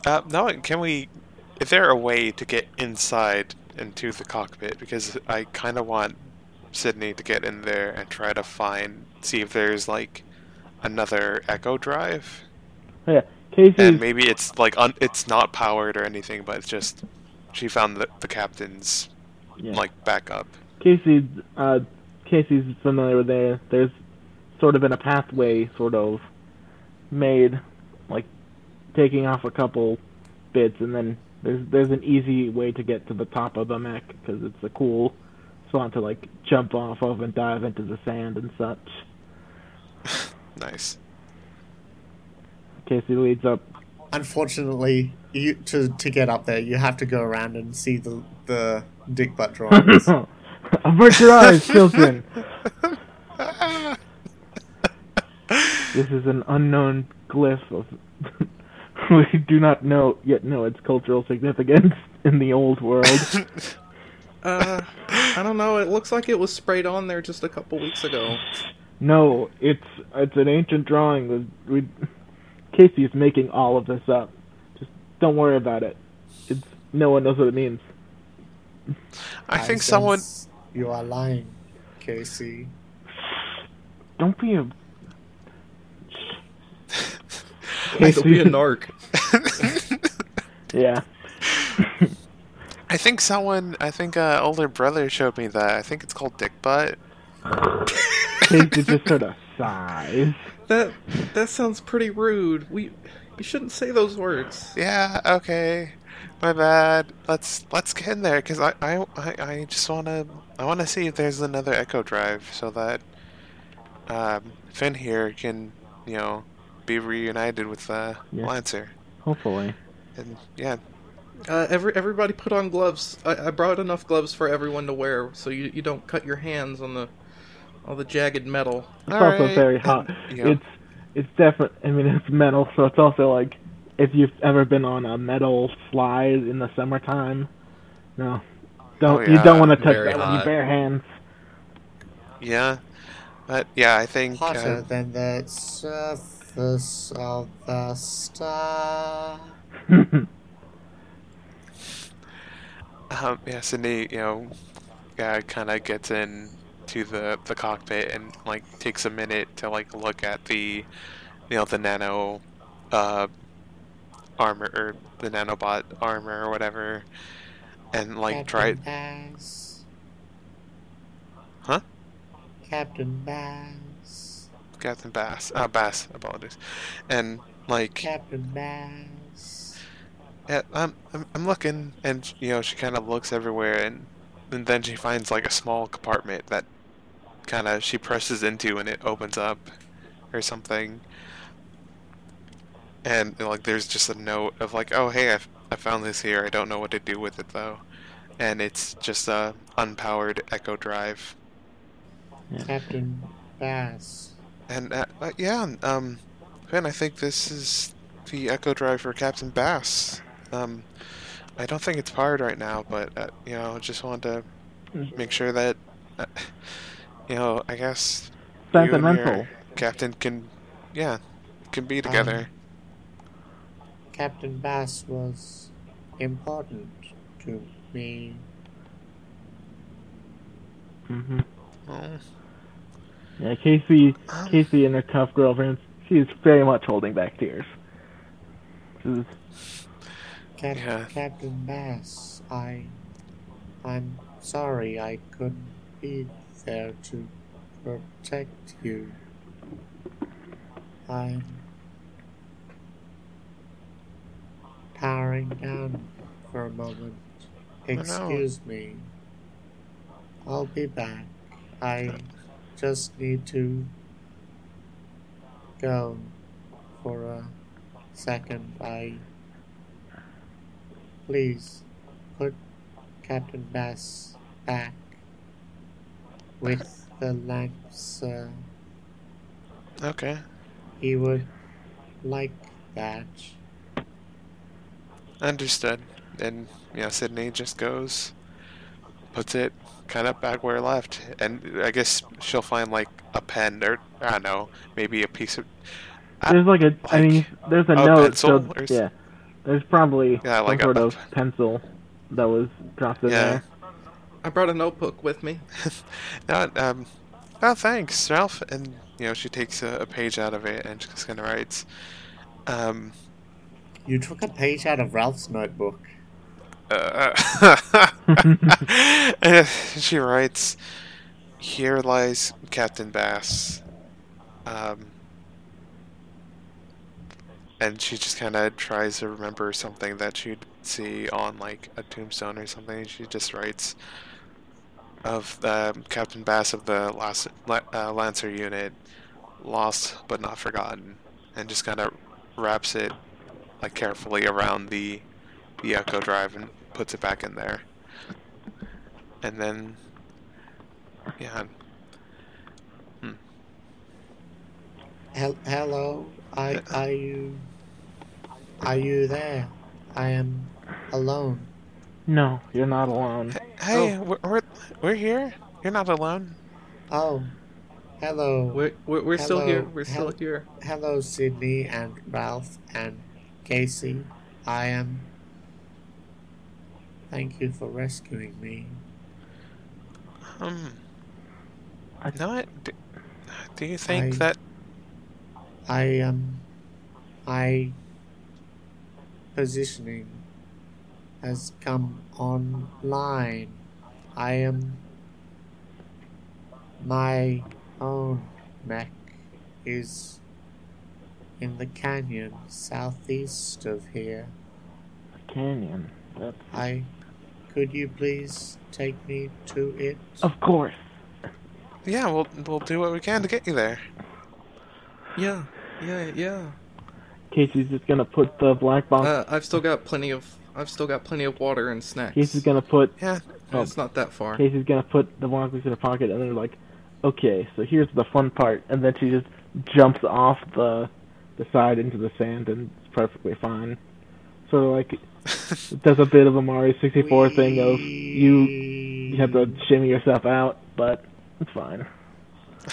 Uh, no, can we? Is there a way to get inside into the cockpit? Because I kind of want Sydney to get in there and try to find, see if there's like another Echo Drive, yeah. Casey. and maybe it's like un- it's not powered or anything, but it's just she found the the captain's yeah. like backup. Casey, uh, Casey's familiar with there. There's sort of in a pathway, sort of made, like taking off a couple bits, and then there's there's an easy way to get to the top of the mech because it's a cool spot to like jump off of and dive into the sand and such. Nice. Casey leads up. Unfortunately, you to to get up there, you have to go around and see the the dick butt drawings. Avert your eyes, children. This is an unknown glyph of. we do not know yet know its cultural significance in the old world. Uh, I don't know. It looks like it was sprayed on there just a couple weeks ago. No, it's it's an ancient drawing. We, Casey is making all of this up. Just don't worry about it. It's no one knows what it means. I think someone. You are lying, Casey. Don't be a. He'll be a narc. Yeah. I think someone. I think uh, older brother showed me that. I think it's called dick butt. Casey just sort of sighs. That that sounds pretty rude. We you shouldn't say those words. Yeah. Okay. My bad. Let's let's get in there because I, I I I just wanna I wanna see if there's another Echo Drive so that um, Finn here can you know be reunited with uh, Yeah. Lancer Hopefully. and yeah. Uh, every everybody put on gloves. I, I brought enough gloves for everyone to wear, so you you don't cut your hands on the all the jagged metal. It's All also right, very hot. and, you know, It's it's definitely. I mean, it's metal, so it's also like if you've ever been on a metal slide in the summertime. No, don't Oh, you don't want to touch very that with your bare hands. yeah. But yeah, I think Hotter uh, than the surface the star. Um, yeah, Sydney, you know, yeah, kind of gets in to the the cockpit and like takes a minute to like look at the, you know, the nano, uh, armor or the nanobot armor or whatever, and like try. Captain Bass. Huh? Captain Bass. Captain Bass, uh, Bass, apologies, and like Captain Bass. Yeah, I'm, I'm, I'm looking, and you know, she kind of looks everywhere, and, and then she finds like a small compartment that kind of she presses into, and it opens up, or something. And like, there's just a note of like, oh hey, I, I found this here. I don't know what to do with it though, and it's just a unpowered Echo Drive. Captain Bass. And uh, uh, yeah, um, Finn, I think this is the Echo Drive for Captain Bass. Um, I don't think it's powered right now, but uh, you know, just wanted to make sure that uh, you know, I guess you and Sentimental. your captain can, yeah, can be together. Captain Bass was important to me. hmm Oh, Yeah, Casey, Um. Casey and her tough girlfriends. She's very much holding back tears. She's- Cap- Yeah. Captain Bass, I, I'm sorry I couldn't be there to protect you. I'm powering down for a moment. Excuse me. I'll be back. I just need to go for a second. I please put Captain Bass back with the Lancer. Uh, okay. He would like that. Understood. And know, Sydney just goes, puts it kind of back where it left, and I guess she'll find like a pen or I don't know, maybe a piece of Ah, There's like a, I like mean, there's a a note. pencil so, or yeah, there's probably Yeah, some like a- sort of pencil that was dropped in Yeah. there. I brought a notebook with me. no, um, oh thanks, Ralph. And you know, she takes a, a page out of it and just kind of writes, um, You took a page out of Ralph's notebook. Uh, she writes, "Here lies Captain Bass." Um, and she just kind of tries to remember something that she'd see on like a tombstone or something. She just writes of um, Captain Bass of the last uh, Lancer unit, lost but not forgotten, and just kind of wraps it like carefully around the the Echo Drive and puts it back in there. And then, yeah, hmm. Hel- hello, I, are you, are you there? I am alone. No, you're not alone. hey, oh. we're, we're we're here. You're not alone. Oh, hello. We're, we're, we're still here. We're still Hel- here. Hello, Sydney and Ralph and Casey. I am. Thank you for rescuing me. Um, I- no, do, do you think I- that? I am. I. Positioning has come online. I am. My own mech is in the canyon southeast of here. Canyon. That's, I. Could you please take me to it? of course. Yeah, we'll we'll do what we can to get you there. Yeah, yeah, yeah. Casey's just gonna put the black box. Uh, I've still got plenty of. I've still got plenty of water and snacks. Casey's gonna put. Yeah, Oh, It's not that far. Casey's gonna put the black box in her pocket, and they're like, okay, so here's the fun part, and then she just jumps off the the side into the sand, and it's perfectly fine. So like it does a bit of a Mario 64 thing of you you have to shimmy yourself out, but it's fine.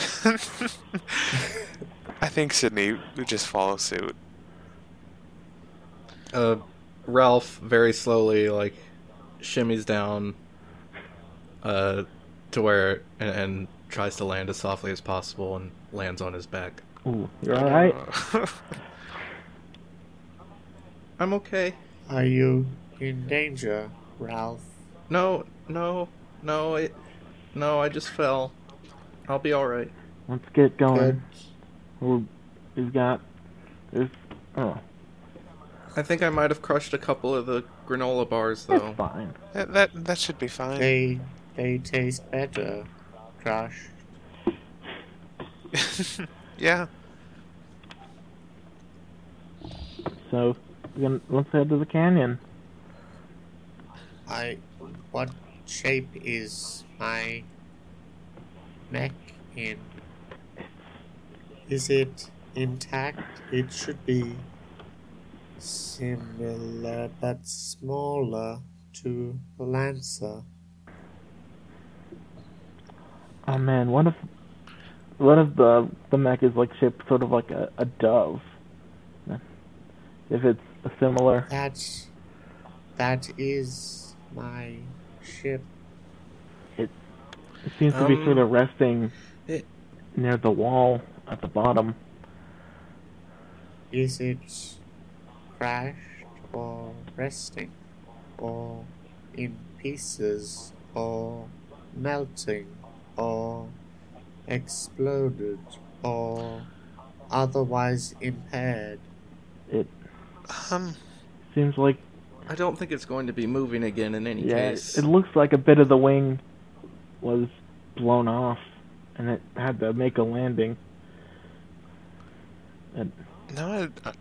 I think Sydney would just follow suit. Uh, Ralph very slowly like shimmies down, uh, to where and, and tries to land as softly as possible and lands on his back. Ooh, you're all right. I'm okay. Are you in danger, Ralph? No, no, no. It, no. I just fell. I'll be all right. Let's get going. Good. Ooh, We've got there's oh, I think I might have crushed a couple of the granola bars though. it's fine. that, that that should be fine. They they taste better, Josh. yeah. So we're gonna, let's head to the canyon. I what shape is my mech in? Is it intact? It should be. Similar but smaller to the Lancer. Oh man, what if what if the the mech is like shaped sort of like a, a dove? If it's similar. That that is my ship. It seems to be Um, sort of resting it- near the wall at the bottom. Is it crashed or resting? Or in pieces? Or melting? Or exploded? Or otherwise impaired? It Um, seems like I don't think it's going to be moving again in any yeah, case. it looks like a bit of the wing was blown off, and it had to make a landing. And no, I,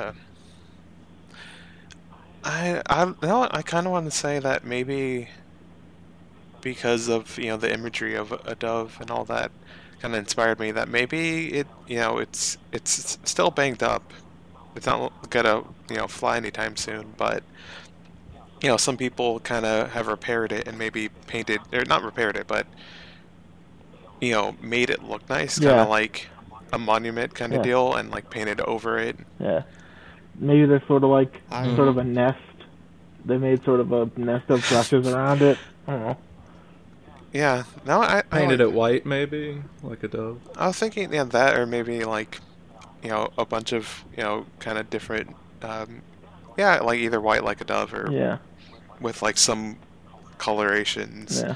uh. I, I, no, I kind of want to say that maybe because of you know the imagery of a dove and all that kind of inspired me that maybe it you know it's it's still banged up it's not gonna you know fly anytime soon but you know some people kind of have repaired it and maybe painted or not repaired it but you know made it look nice kind Yeah. of like a monument kind of Yeah. deal and like painted over it yeah, maybe they're sort of like I- sort of a nest. They made sort of a nest of brushes around it. I don't know. yeah no i I Painted like- it white, maybe like a dove. I was thinking, yeah, that or maybe like, you know, a bunch of you know, kind of different, um, yeah, like either white like a dove or Yeah, with like some colorations yeah,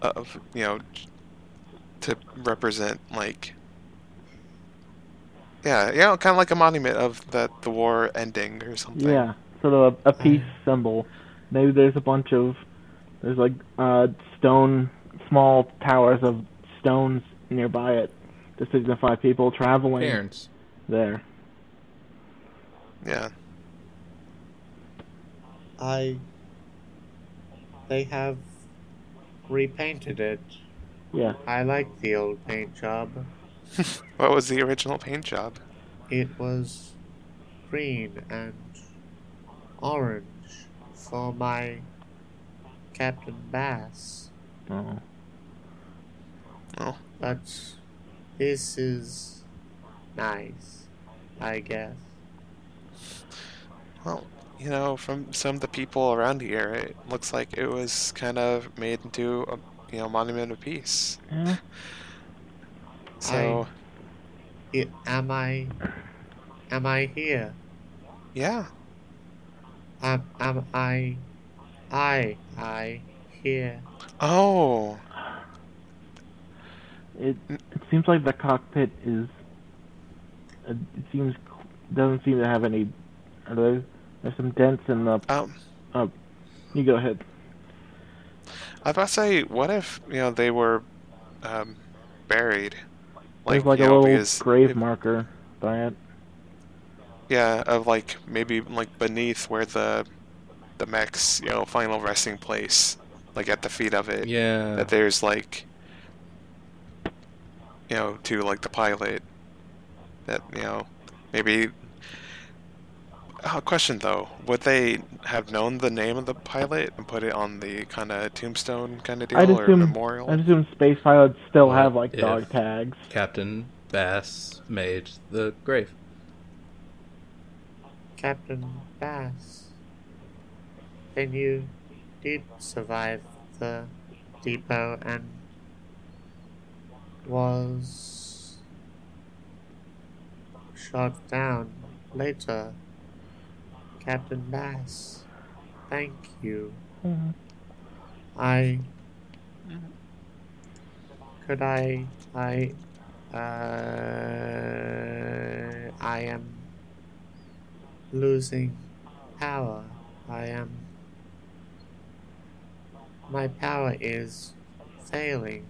of you know, to represent like, yeah, you know, kind of like a monument of that the war ending or something. yeah. Sort of a, a peace symbol. Maybe there's a bunch of there's like uh stone, small towers of stones nearby it to signify people traveling Cairns. there. yeah. I. They have repainted it. Yeah, I like the old paint job. What was the original paint job? It was green and orange for my Captain Bass. oh. Oh, But this is nice, I guess. well, you know, from some of the people around here, it looks like it was kind of made into a you know monument of peace. yeah. So It, am I? Am I here? yeah, Am, am I? I I here? oh, It it seems like the cockpit is. It seems doesn't seem to have any. Are there? There's some dents in the. um, You go ahead. I was about to say, what if you know they were um, buried? There's like a know, little because grave if- marker by it. Yeah, of like maybe like beneath where the the mech's you know final resting place, like at the feet of it. Yeah. That there's like you know to like the pilot. That you know maybe. Oh, question though, would they have known the name of the pilot and put it on the kind of tombstone kind of deal I'd or assume. memorial? I'd assume space pilots still What have like dog tags. Captain Bass made the grave. Captain Bass. Then you did survive the depot and was shot down later. Captain Bass. Thank you. Mhm. I could I I uh I am losing power. I am my power is failing.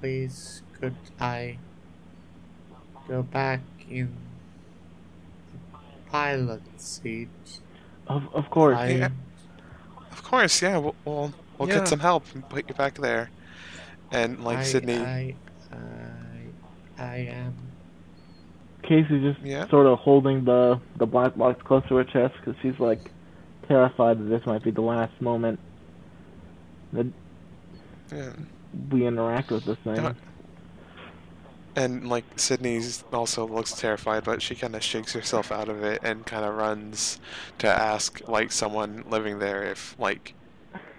Please could I go back in the pilot seat? Of of course. I Yeah. Of course, yeah. We'll we'll, we'll Yeah. get some help and put you back there. And like I, Sydney, I, I, I am Casey's just Yeah. sort of holding the the black box close to her chest because she's like terrified that this might be the last moment that Yeah. we interact with this thing. Yeah. And like Sydney's also looks terrified, but she kind of shakes herself out of it and kind of runs to ask like someone living there if like,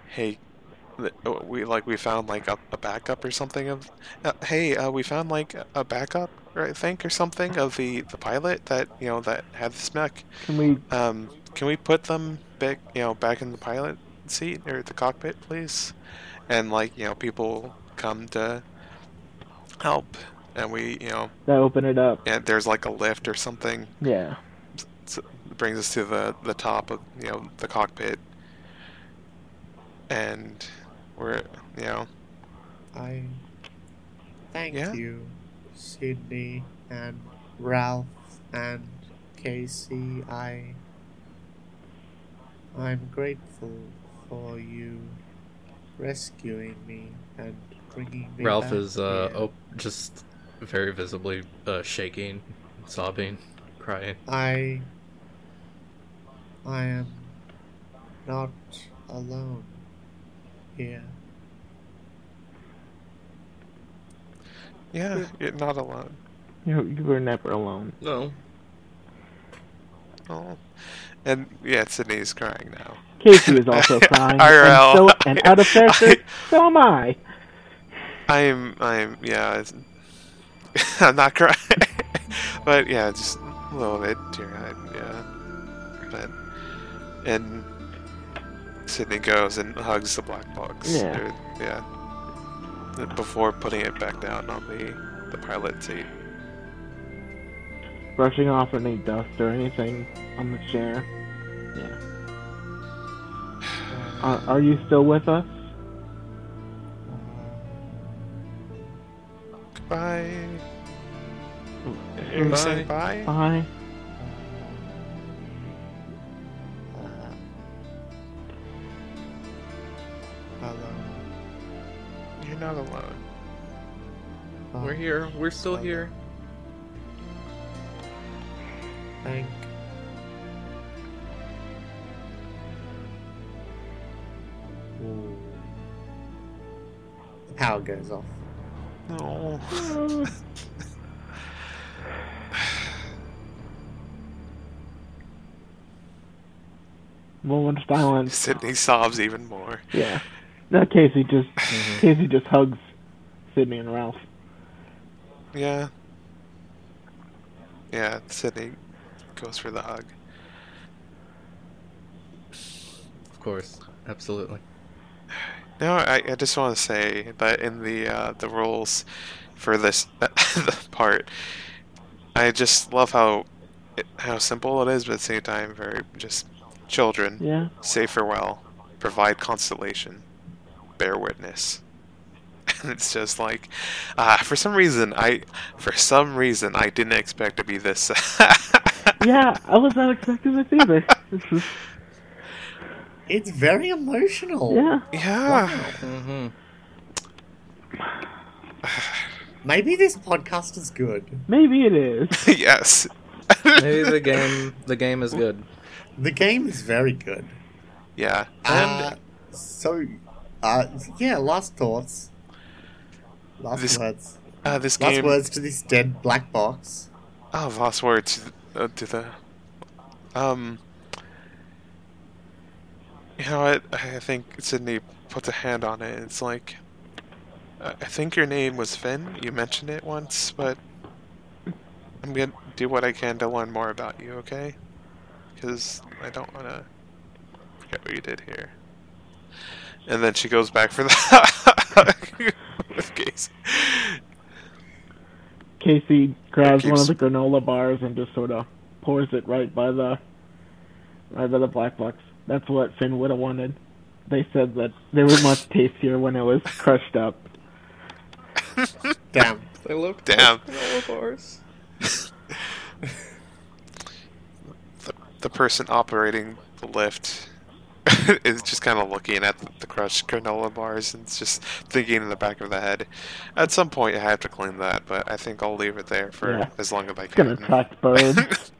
hey, uh, we like we found like a, a backup or something of, uh, hey, uh, we found like a backup or I think or something of the the pilot that you know that had the mech. Can we? Um, can we put them back, you know, back in the pilot seat or the cockpit, please? And like, you know, people come to help, and we, you know, That open it up. and there's like a lift or something. Yeah. So it brings us to the the top of you know the cockpit, and we're you know I thank Yeah? you, Sydney and Ralph and Casey. I I'm grateful for you rescuing me and bringing me Ralph back is uh, here. oh, just very visibly uh, shaking, sobbing, crying. I I am not alone here. yeah you're not alone. You you were never alone. No, Oh, and yeah, Sydney's crying now. Casey was also crying. IRL. And, so, and out of character, so am I. I'm, I'm, yeah, it's, I'm not crying, but yeah, just a little bit teary-eyed, yeah. But and Sydney goes and hugs the black box. Yeah. or- yeah. Before putting it back down on the the pilot seat. Brushing off any dust or anything on the chair. Yeah. Are, are you still with us? Goodbye. You Bye. say bye? Bye. Uh, hello. You're not alone. we're here. We're still here. Thank. Ooh. The power goes off. No. Moment of silence. Sydney sobs even more. Yeah. No, Casey just Mm-hmm. Casey just hugs Sydney and Ralph. Yeah. Yeah, Sydney goes for the hug. Of course, absolutely. No, I, I just want to say that in the uh, the rules for this the part, I just love how how simple it is, but at the same time very just children. Yeah. Say farewell, provide constellation, bear witness. And it's just like, uh, for some reason, I for some reason I didn't expect to be this. Yeah, I was not expecting this either. This is It's very emotional. yeah. yeah. hmm Maybe this podcast is good. Maybe it is. yes. Maybe the game the game is good. The game is very good. Yeah. Uh, so, uh, yeah, last thoughts. Last This words. Uh, this Last game. words to this dead black box. Oh, last words to the, uh, to the. Um. You know what? I think Sydney puts a hand on it. It's like. I think your name was Finn. You mentioned it once, but. I'm gonna do what I can to learn more about you, okay? Because I don't want to forget what you did here. And then she goes back for the. with Casey. Casey grabs one of the granola bars and just sort of pours it right by the right by the black box. That's what Finn would have wanted. They said that they were much tastier when it was crushed up. Damn. I love Damn. granola bars. the, the person operating the lift is just kind of looking at the, the crushed granola bars and just thinking in the back of the head. At some point, I have to clean that, but I think I'll leave it there for Yeah. as long as I It's gonna can. attract birds.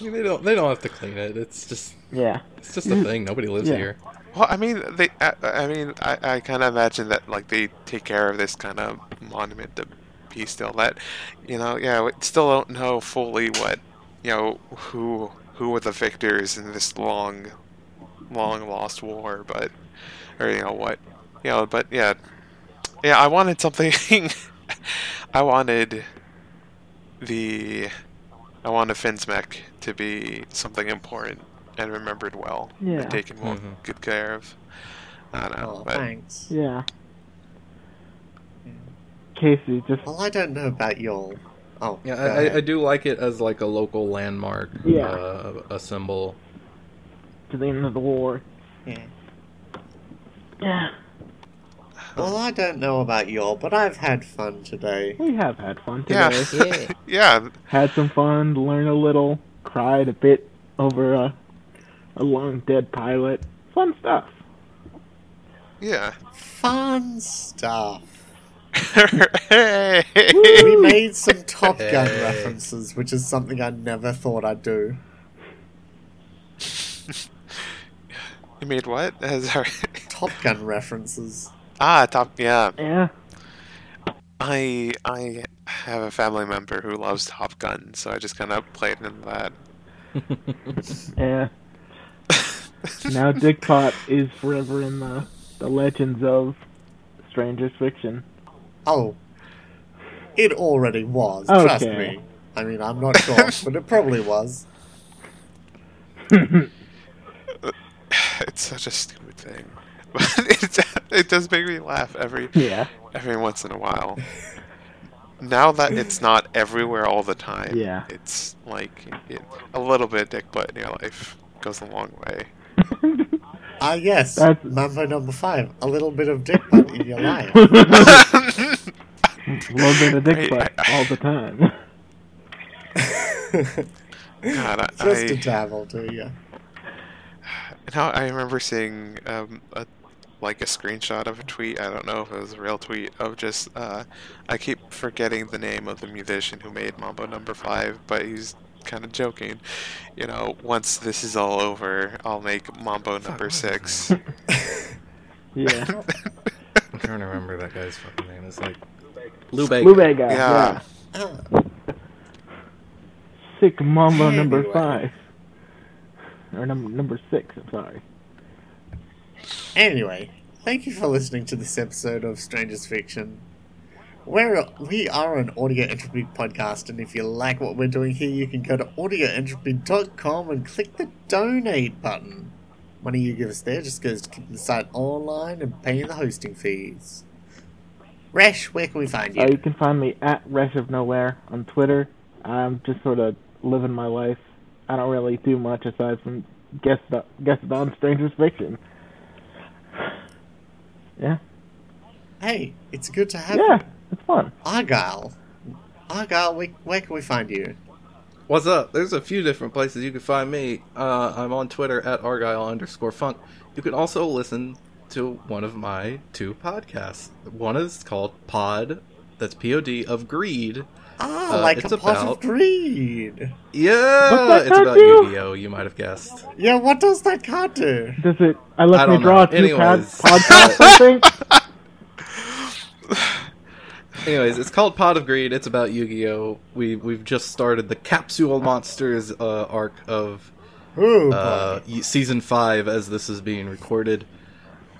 I mean, they don't. They don't have to clean it. It's just. yeah. It's just a thing. Nobody lives Yeah. here. Well, I mean, they. I, I mean, I, I kind of imagine that like they take care of this kind of monument to peace still. That, you know, yeah, we still don't know fully what, you know, who who were the victors in this long, long lost war, but, or you know what, you know, but yeah, yeah, I wanted something. I wanted the, I wanted Finn's mech to be something important and remembered well Yeah. and taken well, Mhm. good care of. I don't know, Oh, but thanks. Yeah. Casey, just Well, I don't know about y'all. Oh, Yeah, I, I, I do like it as like a local landmark. Yeah. Uh, a symbol. to the end of the war. Yeah. Yeah. Well, I don't know about y'all, but I've had fun today. We have had fun yeah, today. yeah, had some fun, learned a little, cried a bit over a a long dead pilot. Fun stuff. yeah. Fun stuff. hey! We made some Top Gun references, which is something I never thought I'd do. You made what? Uh, Sorry. Top Gun references. ah, top. Yeah, Yeah. I I have a family member who loves Top Gun, so I just kind of played in that. Yeah. Now Dick Pot is forever in the the legends of Stranger's Fiction. Oh, it already was. Trust me. I mean, I'm not sure, but it probably was. it's such a stupid thing, but it it does make me laugh every yeah. every once in a while. Now that it's not everywhere all the time, Yeah. it's like it, a little bit of dick butt in your life goes a long way. Ah, yes. That's- Mambo number five. A little bit of dick butt in your life. A little bit of dick Hey, butt I- all the time. God, I, Just I, a dabble, do you? Now I remember seeing um, a like a screenshot of a tweet. I don't know if it was a real tweet of just uh, I keep forgetting the name of the musician who made Mambo Number Five, but he's kind of joking. You know, once this is all over, I'll make Mambo Number Six. yeah. I'm trying to remember that guy's fucking name. It's like Lou Bega. Guy. Yeah. Yeah. Ah, Sick Mambo number five. Or num- number six, I'm sorry. Anyway, thank you for listening to this episode of Strangers Fiction. We're, we are an audio entropy podcast, and if you like what we're doing here, you can go to audioentropy.com and click the donate button. Money you give us there just goes to keeping the site online and paying the hosting fees. Resh, where can we find you? Uh, you can find me at Resh of Nowhere on Twitter. I'm just sort of living my life. I don't really do much aside from guest guest on Stranger's Fiction. Yeah, Hey, it's good to have yeah, you. It's fun. Argyle. Argyle, where, where can we find you? What's up? There's a few different places you can find me. Uh, I'm on Twitter at argyle underscore funk. You can also listen to one of my two podcasts. One is called Pod, that's P O D, of Greed. Ah, Uh, like it's a pot about- of greed. Yeah, it's about do? Yu-Gi-Oh. You might have guessed. Yeah, what does that card do? Does it? I let I me draw know. two pod, Anyways. podcasts. I think. Anyways, it's called Pot of Greed. It's about Yu-Gi-Oh. We we've just started the Capsule Monsters uh, arc of Ooh, uh, season five as this is being recorded.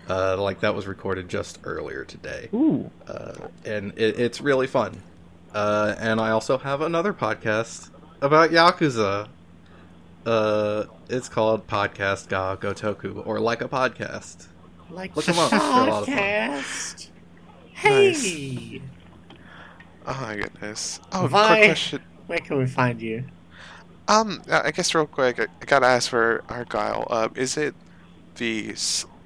Uh, like that was recorded just earlier today, Ooh, uh, and it, it's really fun. Uh, and I also have another podcast about Yakuza. Uh, it's called Podcast Ga Gotoku, or like a podcast. like look 'em up. They're a lot of fun. podcast. Hey, Nice. Oh my goodness. Oh, Vi- quick question. where can we find you? Um, I I guess real quick, I, I gotta ask for Argyle. Uh, is it the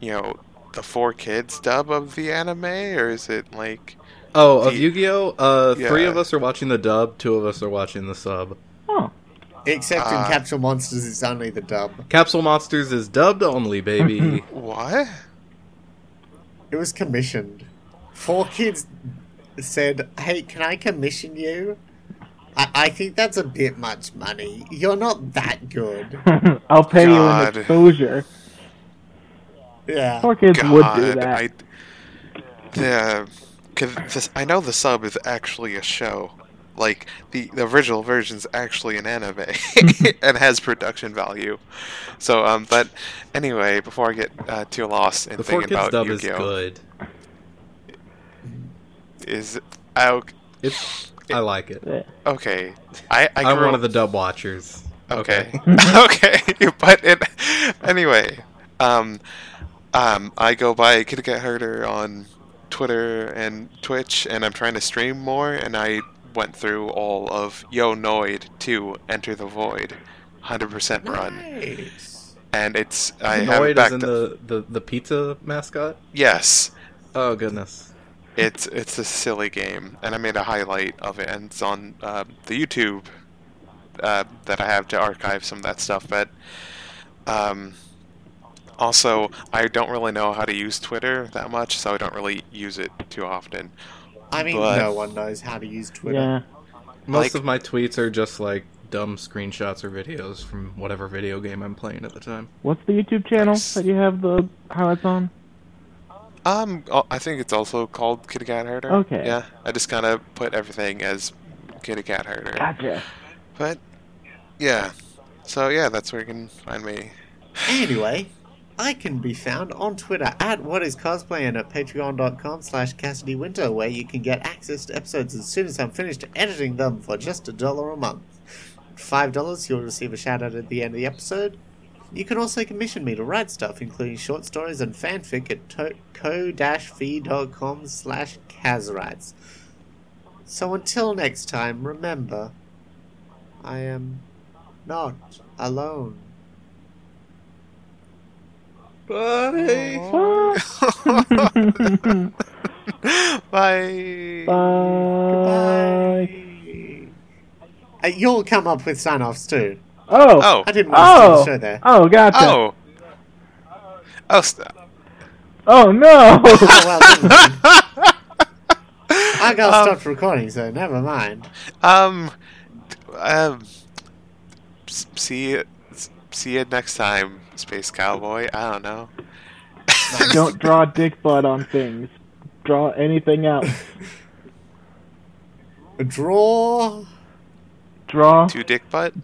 you know the four kids dub of the anime, or is it like Oh, of Yu-Gi-Oh! Uh, three of us are watching the dub, two of us are watching the sub. oh, Except in Uh, Capsule Monsters, it's only the dub. Capsule Monsters is dubbed only, baby. What? It was commissioned. Four kids said, "Hey, can I commission you?" I, I think that's a bit much money. You're not that good. I'll pay God. you an exposure. Yeah. Poor kids would do that. I, the, cause this, I know the sub is actually a show. Like the, the original version's actually an anime and has production value. So, um, but anyway, before I get uh, too lost in the Four thinking Kids about dub is Yu-Gi-Oh, good. is out. It's I like it. Yeah. Okay, I I I'm one up- of the dub watchers. Okay. okay. But it, anyway, um, um, I go by Kitty Cat Herder on Twitter and Twitch, and I'm trying to stream more, and I went through all of Yo Noid to Enter the Void, 100% run, Nice. and it's I have Noid it is back. in the, the the pizza mascot. yes, Oh goodness. It's it's a silly game, and I made a highlight of it, and it's on uh, the YouTube uh, that I have to archive some of that stuff. But um, also, I don't really know how to use Twitter that much, so I don't really use it too often. I mean, But- no one knows how to use Twitter. Yeah. Most Like- of my tweets are just like dumb screenshots or videos from whatever video game I'm playing at the time. What's the YouTube channel Nice. that you have the highlights on? Um, oh, I think it's also called Kitty Cat Herder. Okay. Yeah, I just kind of put everything as Kitty Cat Herder. Gotcha. But yeah, so yeah, that's where you can find me. Anyway, I can be found on Twitter at what is cosplay and at patreon.com slash Cassidy Winter, where you can get access to episodes as soon as I'm finished editing them for just a dollar a month. Five dollars, you'll receive a shout out at the end of the episode. You can also commission me to write stuff, including short stories and fanfic at to- ko-fi.com slash caswrites. So until next time, remember, I am not alone. Buddy. Bye. Bye. Uh, you'll come up with sign offs too. Oh. Oh. I didn't want to Oh. steal the show there. Oh, gotcha. Oh. Oh. St- Oh no. Well, never mind. I got Um, stopped recording, so never mind. um. Um. See you. See you next time, Space Cowboy. I don't know. Don't draw dick butt on things. Draw anything else. Draw, Draw. Two dick butt.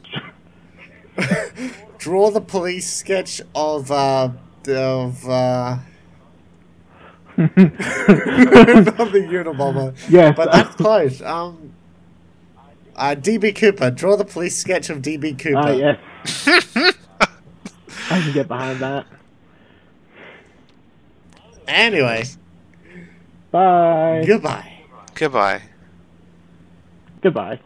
draw the police sketch of uh of uh not the Unabomber, yes. but that's close. Um, uh, DB Cooper, draw the police sketch of DB Cooper. Ah, yes. I can get behind that. Anyway, Bye. goodbye. Goodbye. Goodbye.